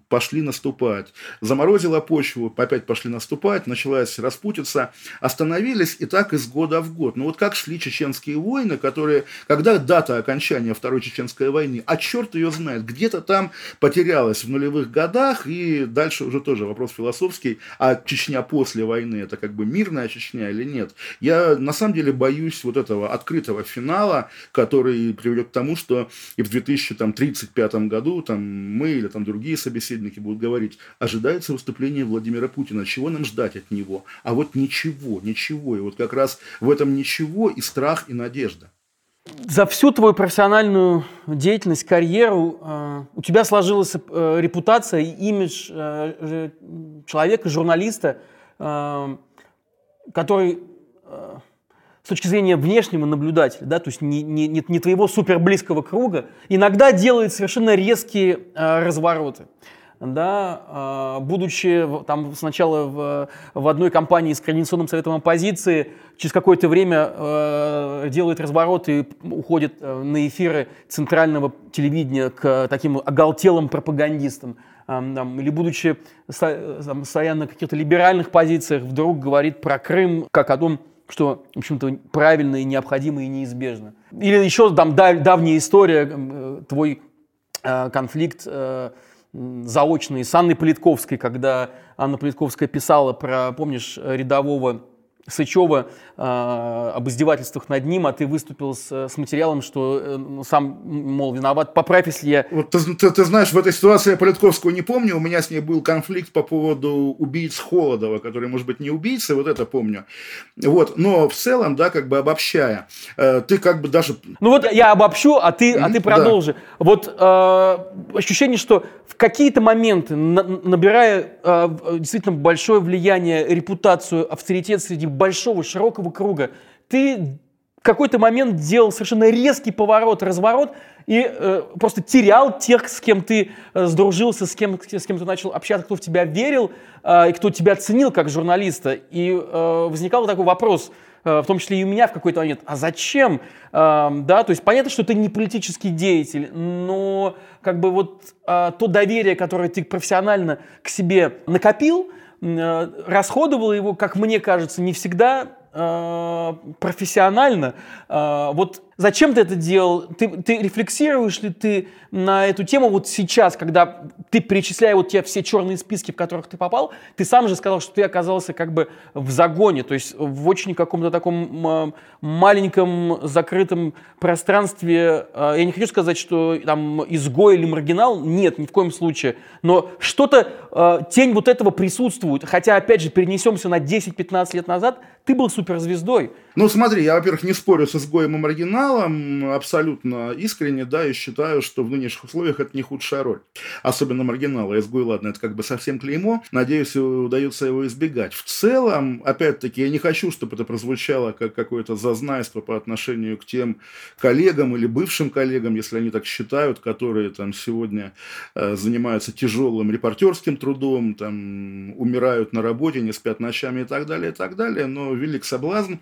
пошли наступать, заморозила почву, опять пошли наступать, началась распутиться, остановились и так из года в год. Ну вот как шли чеченские войны, которые, когда дата окончания Второй Чеченской войны, а черт ее знает, где-то там потерялась в нулевых годах, и дальше уже тоже вопрос философский, а Чечня после войны, это как бы мирная Чечня или нет? Нет. Я на самом деле боюсь вот этого открытого финала, который приведет к тому, что и в 2035 году там, мы или там другие собеседники будут говорить, ожидается выступление Владимира Путина, чего нам ждать от него? А вот ничего, ничего. И вот как раз в этом ничего и страх, и надежда. За всю твою профессиональную деятельность, карьеру э, у тебя сложилась э, репутация и имидж э, человека, журналиста, который э, с точки зрения внешнего наблюдателя, да, то есть не, не, не твоего супер близкого круга, иногда делает совершенно резкие э, развороты. Да, э, будучи там сначала в, в одной компании с Координационным советом оппозиции, через какое-то время э, делает разворот и уходит э, на эфиры центрального телевидения к таким оголтелым пропагандистам там, или будучи там, стоя на каких-то либеральных позициях, вдруг говорит про Крым как о том, что, в общем-то, правильно и необходимо и неизбежно. Или еще там давняя история, э, твой э, конфликт э, заочный с Анной Политковской, когда Анна Политковская писала про, помнишь, рядового Сычева э, об издевательствах над ним, а ты выступил с, с материалом, что э, ну, сам, мол, виноват. Поправь, если я... Вот ты, ты, ты знаешь, в этой ситуации я Политковскую не помню. У меня с ней был конфликт по поводу убийц Холодова, который, может быть, не убийца, вот это помню. Вот, но в целом, да, как бы обобщая, э, ты как бы даже... Ну вот я обобщу, а ты, mm-hmm, а ты продолжи. Да. Вот э, ощущение, что в какие-то моменты, на, набирая э, действительно большое влияние, репутацию, авторитет среди большого, широкого круга, ты какой-то момент делал совершенно резкий поворот, разворот, и э, просто терял тех, с кем ты э, сдружился, с кем, с кем ты начал общаться, кто в тебя верил э, и кто тебя ценил как журналиста. И э, возникал такой вопрос, э, в том числе и у меня в какой-то момент, а зачем? Э, да, то есть понятно, что ты не политический деятель, но как бы вот э, то доверие, которое ты профессионально к себе накопил, э, расходовал его, как мне кажется, не всегда э, профессионально. Э, вот Зачем ты это делал? Ты, ты рефлексируешь ли ты на эту тему вот сейчас, когда ты перечисляя вот те все черные списки, в которых ты попал, ты сам же сказал, что ты оказался как бы в загоне, то есть в очень каком-то таком маленьком закрытом пространстве. А, я не хочу сказать, что там изгой или маргинал, нет, ни в коем случае, но что-то, а, тень вот этого присутствует, хотя, опять же, перенесемся на 10-15 лет назад, ты был суперзвездой. Ну, смотри, я, во-первых, не спорю с изгоем и маргиналом абсолютно искренне, да, и считаю, что в нынешних условиях это не худшая роль. Особенно маргинала. Изгой, ладно, это как бы совсем клеймо. Надеюсь, удается его избегать. В целом, опять-таки, я не хочу, чтобы это прозвучало как какое-то зазнайство по отношению к тем коллегам или бывшим коллегам, если они так считают, которые там сегодня э, занимаются тяжелым репортерским трудом, там умирают на работе, не спят ночами и так далее, и так далее. Но велик соблазн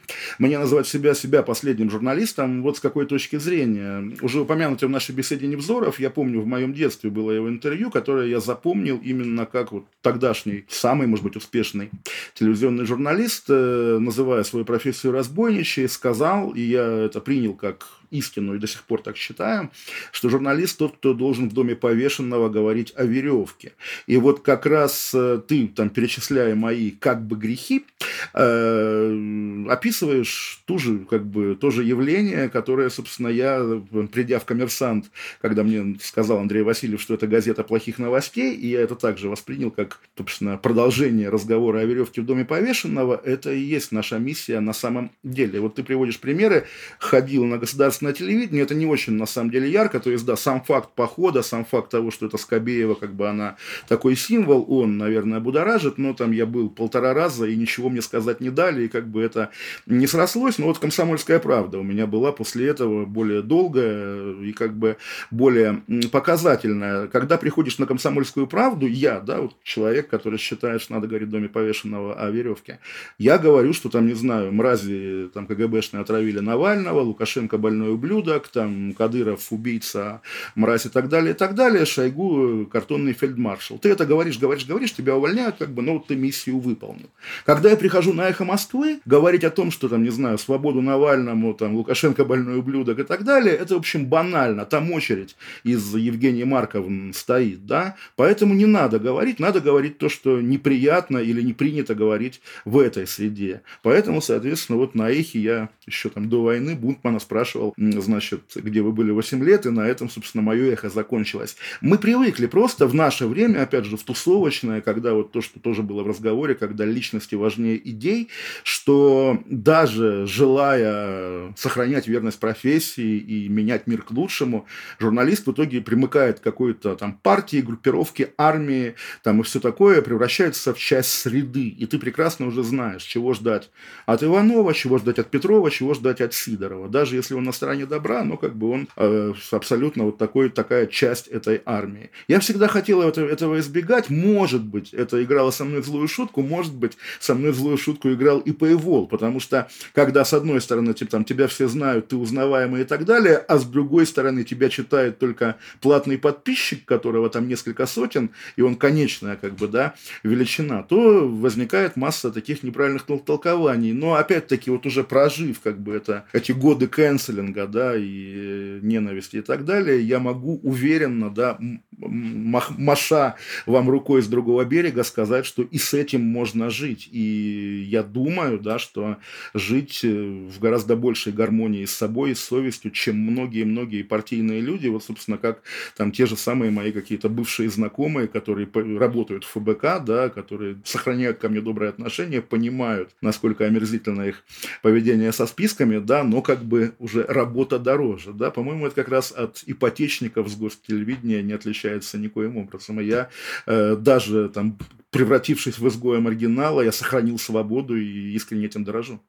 мне называть себя, себя последним журналистом, вот с какой точки зрения. Уже упомянутый в нашей беседе Невзоров, я помню, в моем детстве было его интервью, которое я запомнил именно как вот тогдашний, самый, может быть, успешный телевизионный журналист, э, называя свою профессию разбойничей, сказал, и я это принял как истину и до сих пор так считаем, что журналист тот, кто должен в доме повешенного говорить о веревке. И вот как раз э, ты, там, перечисляя мои как бы грехи, э, описываешь ту же, как бы, то же явление, которое, собственно, я, придя в «Коммерсант», когда мне сказал Андрей Васильев, что это газета плохих новостей, и я это также воспринял как, собственно, продолжение разговора о веревке в доме повешенного, это и есть наша миссия на самом деле. Вот ты приводишь примеры, ходил на государственный на телевидении, это не очень на самом деле ярко, то есть, да, сам факт похода, сам факт того, что это Скобеева, как бы она такой символ, он, наверное, будоражит, но там я был полтора раза, и ничего мне сказать не дали, и как бы это не срослось, но вот «Комсомольская правда» у меня была после этого более долгая и как бы более показательная. Когда приходишь на «Комсомольскую правду», я, да, вот человек, который считает, что надо говорить в доме повешенного о веревке, я говорю, что там, не знаю, мрази там КГБшные отравили Навального, Лукашенко больной ублюдок, там, Кадыров убийца, мразь и так далее, и так далее, Шойгу картонный фельдмаршал. Ты это говоришь, говоришь, говоришь, тебя увольняют, как бы, ну, вот ты миссию выполнил. Когда я прихожу на «Эхо Москвы», говорить о том, что, там, не знаю, свободу Навальному, там, Лукашенко больной ублюдок и так далее, это, в общем, банально. Там очередь из Евгения Марковны стоит, да, поэтому не надо говорить, надо говорить то, что неприятно или не принято говорить в этой среде. Поэтому, соответственно, вот на «Эхе» я еще там до войны Бунтмана спрашивал, значит, где вы были 8 лет, и на этом, собственно, мое эхо закончилось. Мы привыкли просто в наше время, опять же, в тусовочное, когда вот то, что тоже было в разговоре, когда личности важнее идей, что даже желая сохранять верность профессии и менять мир к лучшему, журналист в итоге примыкает к какой-то там партии, группировке, армии, там и все такое, превращается в часть среды. И ты прекрасно уже знаешь, чего ждать от Иванова, чего ждать от Петрова, чего ждать от Сидорова. Даже если он на стороне добра, но как бы он э, абсолютно вот такой, такая часть этой армии. Я всегда хотел этого, этого избегать. Может быть, это играло со мной злую шутку, может быть, со мной злую шутку играл и Paywall, потому что когда с одной стороны типа, там, тебя все знают, ты узнаваемый и так далее, а с другой стороны тебя читает только платный подписчик, которого там несколько сотен, и он конечная как бы, да, величина, то возникает масса таких неправильных толкований. Но опять-таки вот уже прожив как бы это, эти годы канцелинга, да, и ненависти и так далее, я могу уверенно, да, маша вам рукой с другого берега сказать, что и с этим можно жить. И я думаю, да, что жить э, в гораздо большей гармонии с собой и с совестью, чем многие-многие партийные люди, вот, собственно, как там те же самые мои какие-то бывшие знакомые, которые работают в ФБК, да, которые сохраняют ко мне добрые отношения, понимают, насколько омерзительно их поведение со списками, да, но как бы уже работа дороже, да, по-моему, это как раз от ипотечников с гостелевидения не отличается никоим образом. И я э, даже там превратившись в изгоя маргинала, я сохранил свободу и искренне этим дорожу.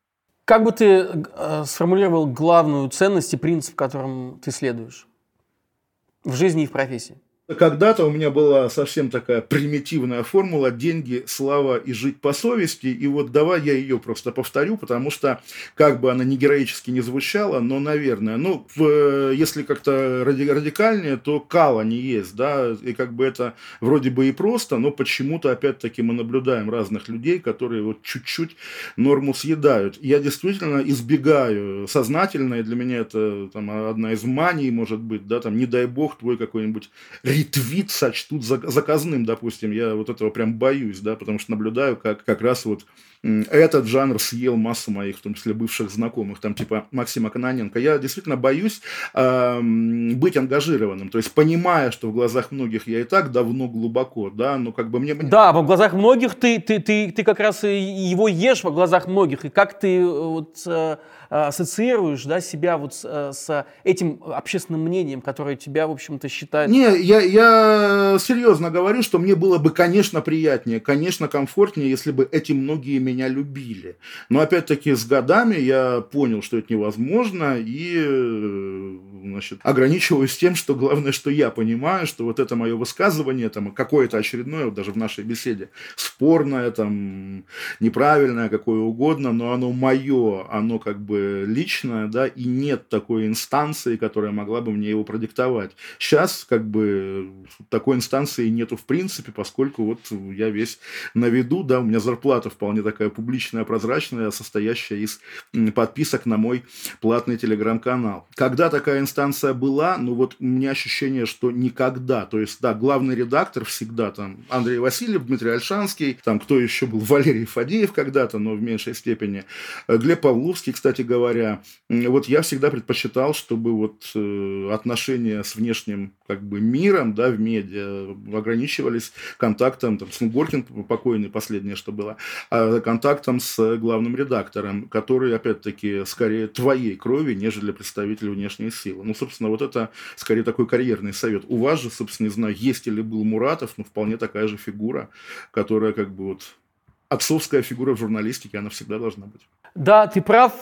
Как бы ты э, сформулировал главную ценность и принцип, которым ты следуешь в жизни и в профессии? Когда-то у меня была совсем такая примитивная формула «деньги, слава и жить по совести». И вот давай я ее просто повторю, потому что, как бы она не героически не звучала, но, наверное, ну, в, если как-то радикальнее, то кала не есть, да, и как бы это вроде бы и просто, но почему-то, опять-таки, мы наблюдаем разных людей, которые вот чуть-чуть норму съедают. Я действительно избегаю сознательно, и для меня это там одна из маний, может быть, да, там, не дай бог, твой какой-нибудь ретвит сочтут заказным, допустим. Я вот этого прям боюсь, да, потому что наблюдаю, как как раз вот этот жанр съел массу моих, в том числе бывших знакомых, там типа Максима Кононенко. Я действительно боюсь э, быть ангажированным, то есть понимая, что в глазах многих я и так давно глубоко, да, но как бы мне... Да, в глазах многих ты, ты, ты, ты как раз его ешь в глазах многих, и как ты э, вот э, ассоциируешь, да, себя вот с, э, с этим общественным мнением, которое тебя, в общем-то, считает... Не, я, я серьезно говорю, что мне было бы, конечно, приятнее, конечно, комфортнее, если бы эти многие меня меня любили. Но опять-таки с годами я понял, что это невозможно, и э, значит, ограничиваюсь тем, что главное, что я понимаю, что вот это мое высказывание, там, какое-то очередное, вот даже в нашей беседе, спорное, там, неправильное, какое угодно, но оно мое, оно как бы личное, да, и нет такой инстанции, которая могла бы мне его продиктовать. Сейчас как бы такой инстанции нету в принципе, поскольку вот я весь на виду, да, у меня зарплата вполне такая такая публичная, прозрачная, состоящая из подписок на мой платный телеграм-канал. Когда такая инстанция была, ну вот у меня ощущение, что никогда. То есть, да, главный редактор всегда там Андрей Васильев, Дмитрий Альшанский, там кто еще был, Валерий Фадеев когда-то, но в меньшей степени, э, Глеб Павловский, кстати говоря. Вот я всегда предпочитал, чтобы вот э, отношения с внешним как бы миром, да, в медиа ограничивались контактом, там, с Горкин покойный, последнее, что было, контактом с главным редактором, который, опять-таки, скорее твоей крови, нежели представитель внешней силы. Ну, собственно, вот это скорее такой карьерный совет. У вас же, собственно, не знаю, есть или был Муратов, но вполне такая же фигура, которая как бы вот отцовская фигура в журналистике, она всегда должна быть. Да, ты прав.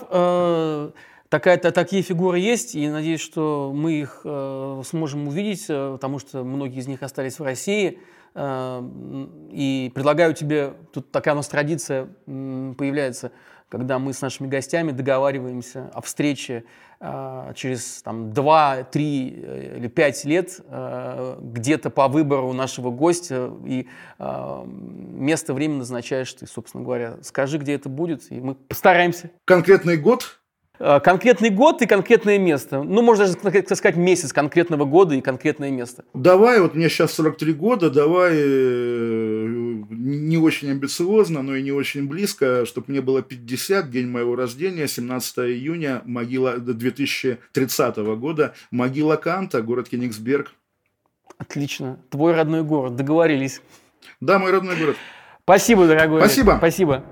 Э, такая, такие фигуры есть, и надеюсь, что мы их э, сможем увидеть, э, потому что многие из них остались в России. Эм, и предлагаю тебе, тут такая у нас традиция появляется, когда мы с нашими гостями договариваемся о встрече э, через там, 2, 3 э, или 5 лет э, где-то по выбору нашего гостя, и место, время назначаешь ты, собственно говоря. Скажи, где это будет, и мы постараемся. Конкретный год? Э, конкретный год и конкретное место. Ну, можно даже сказать месяц конкретного года и конкретное место. Давай, вот мне сейчас 43 года, давай э, не очень амбициозно, но и не очень близко, чтобы мне было 50, день моего рождения, 17 июня, могила 2030 года, могила Канта, город Кенигсберг. Отлично. Твой родной город. Договорились. Да, мой родной город. Спасибо, дорогой. Спасибо. Спасибо.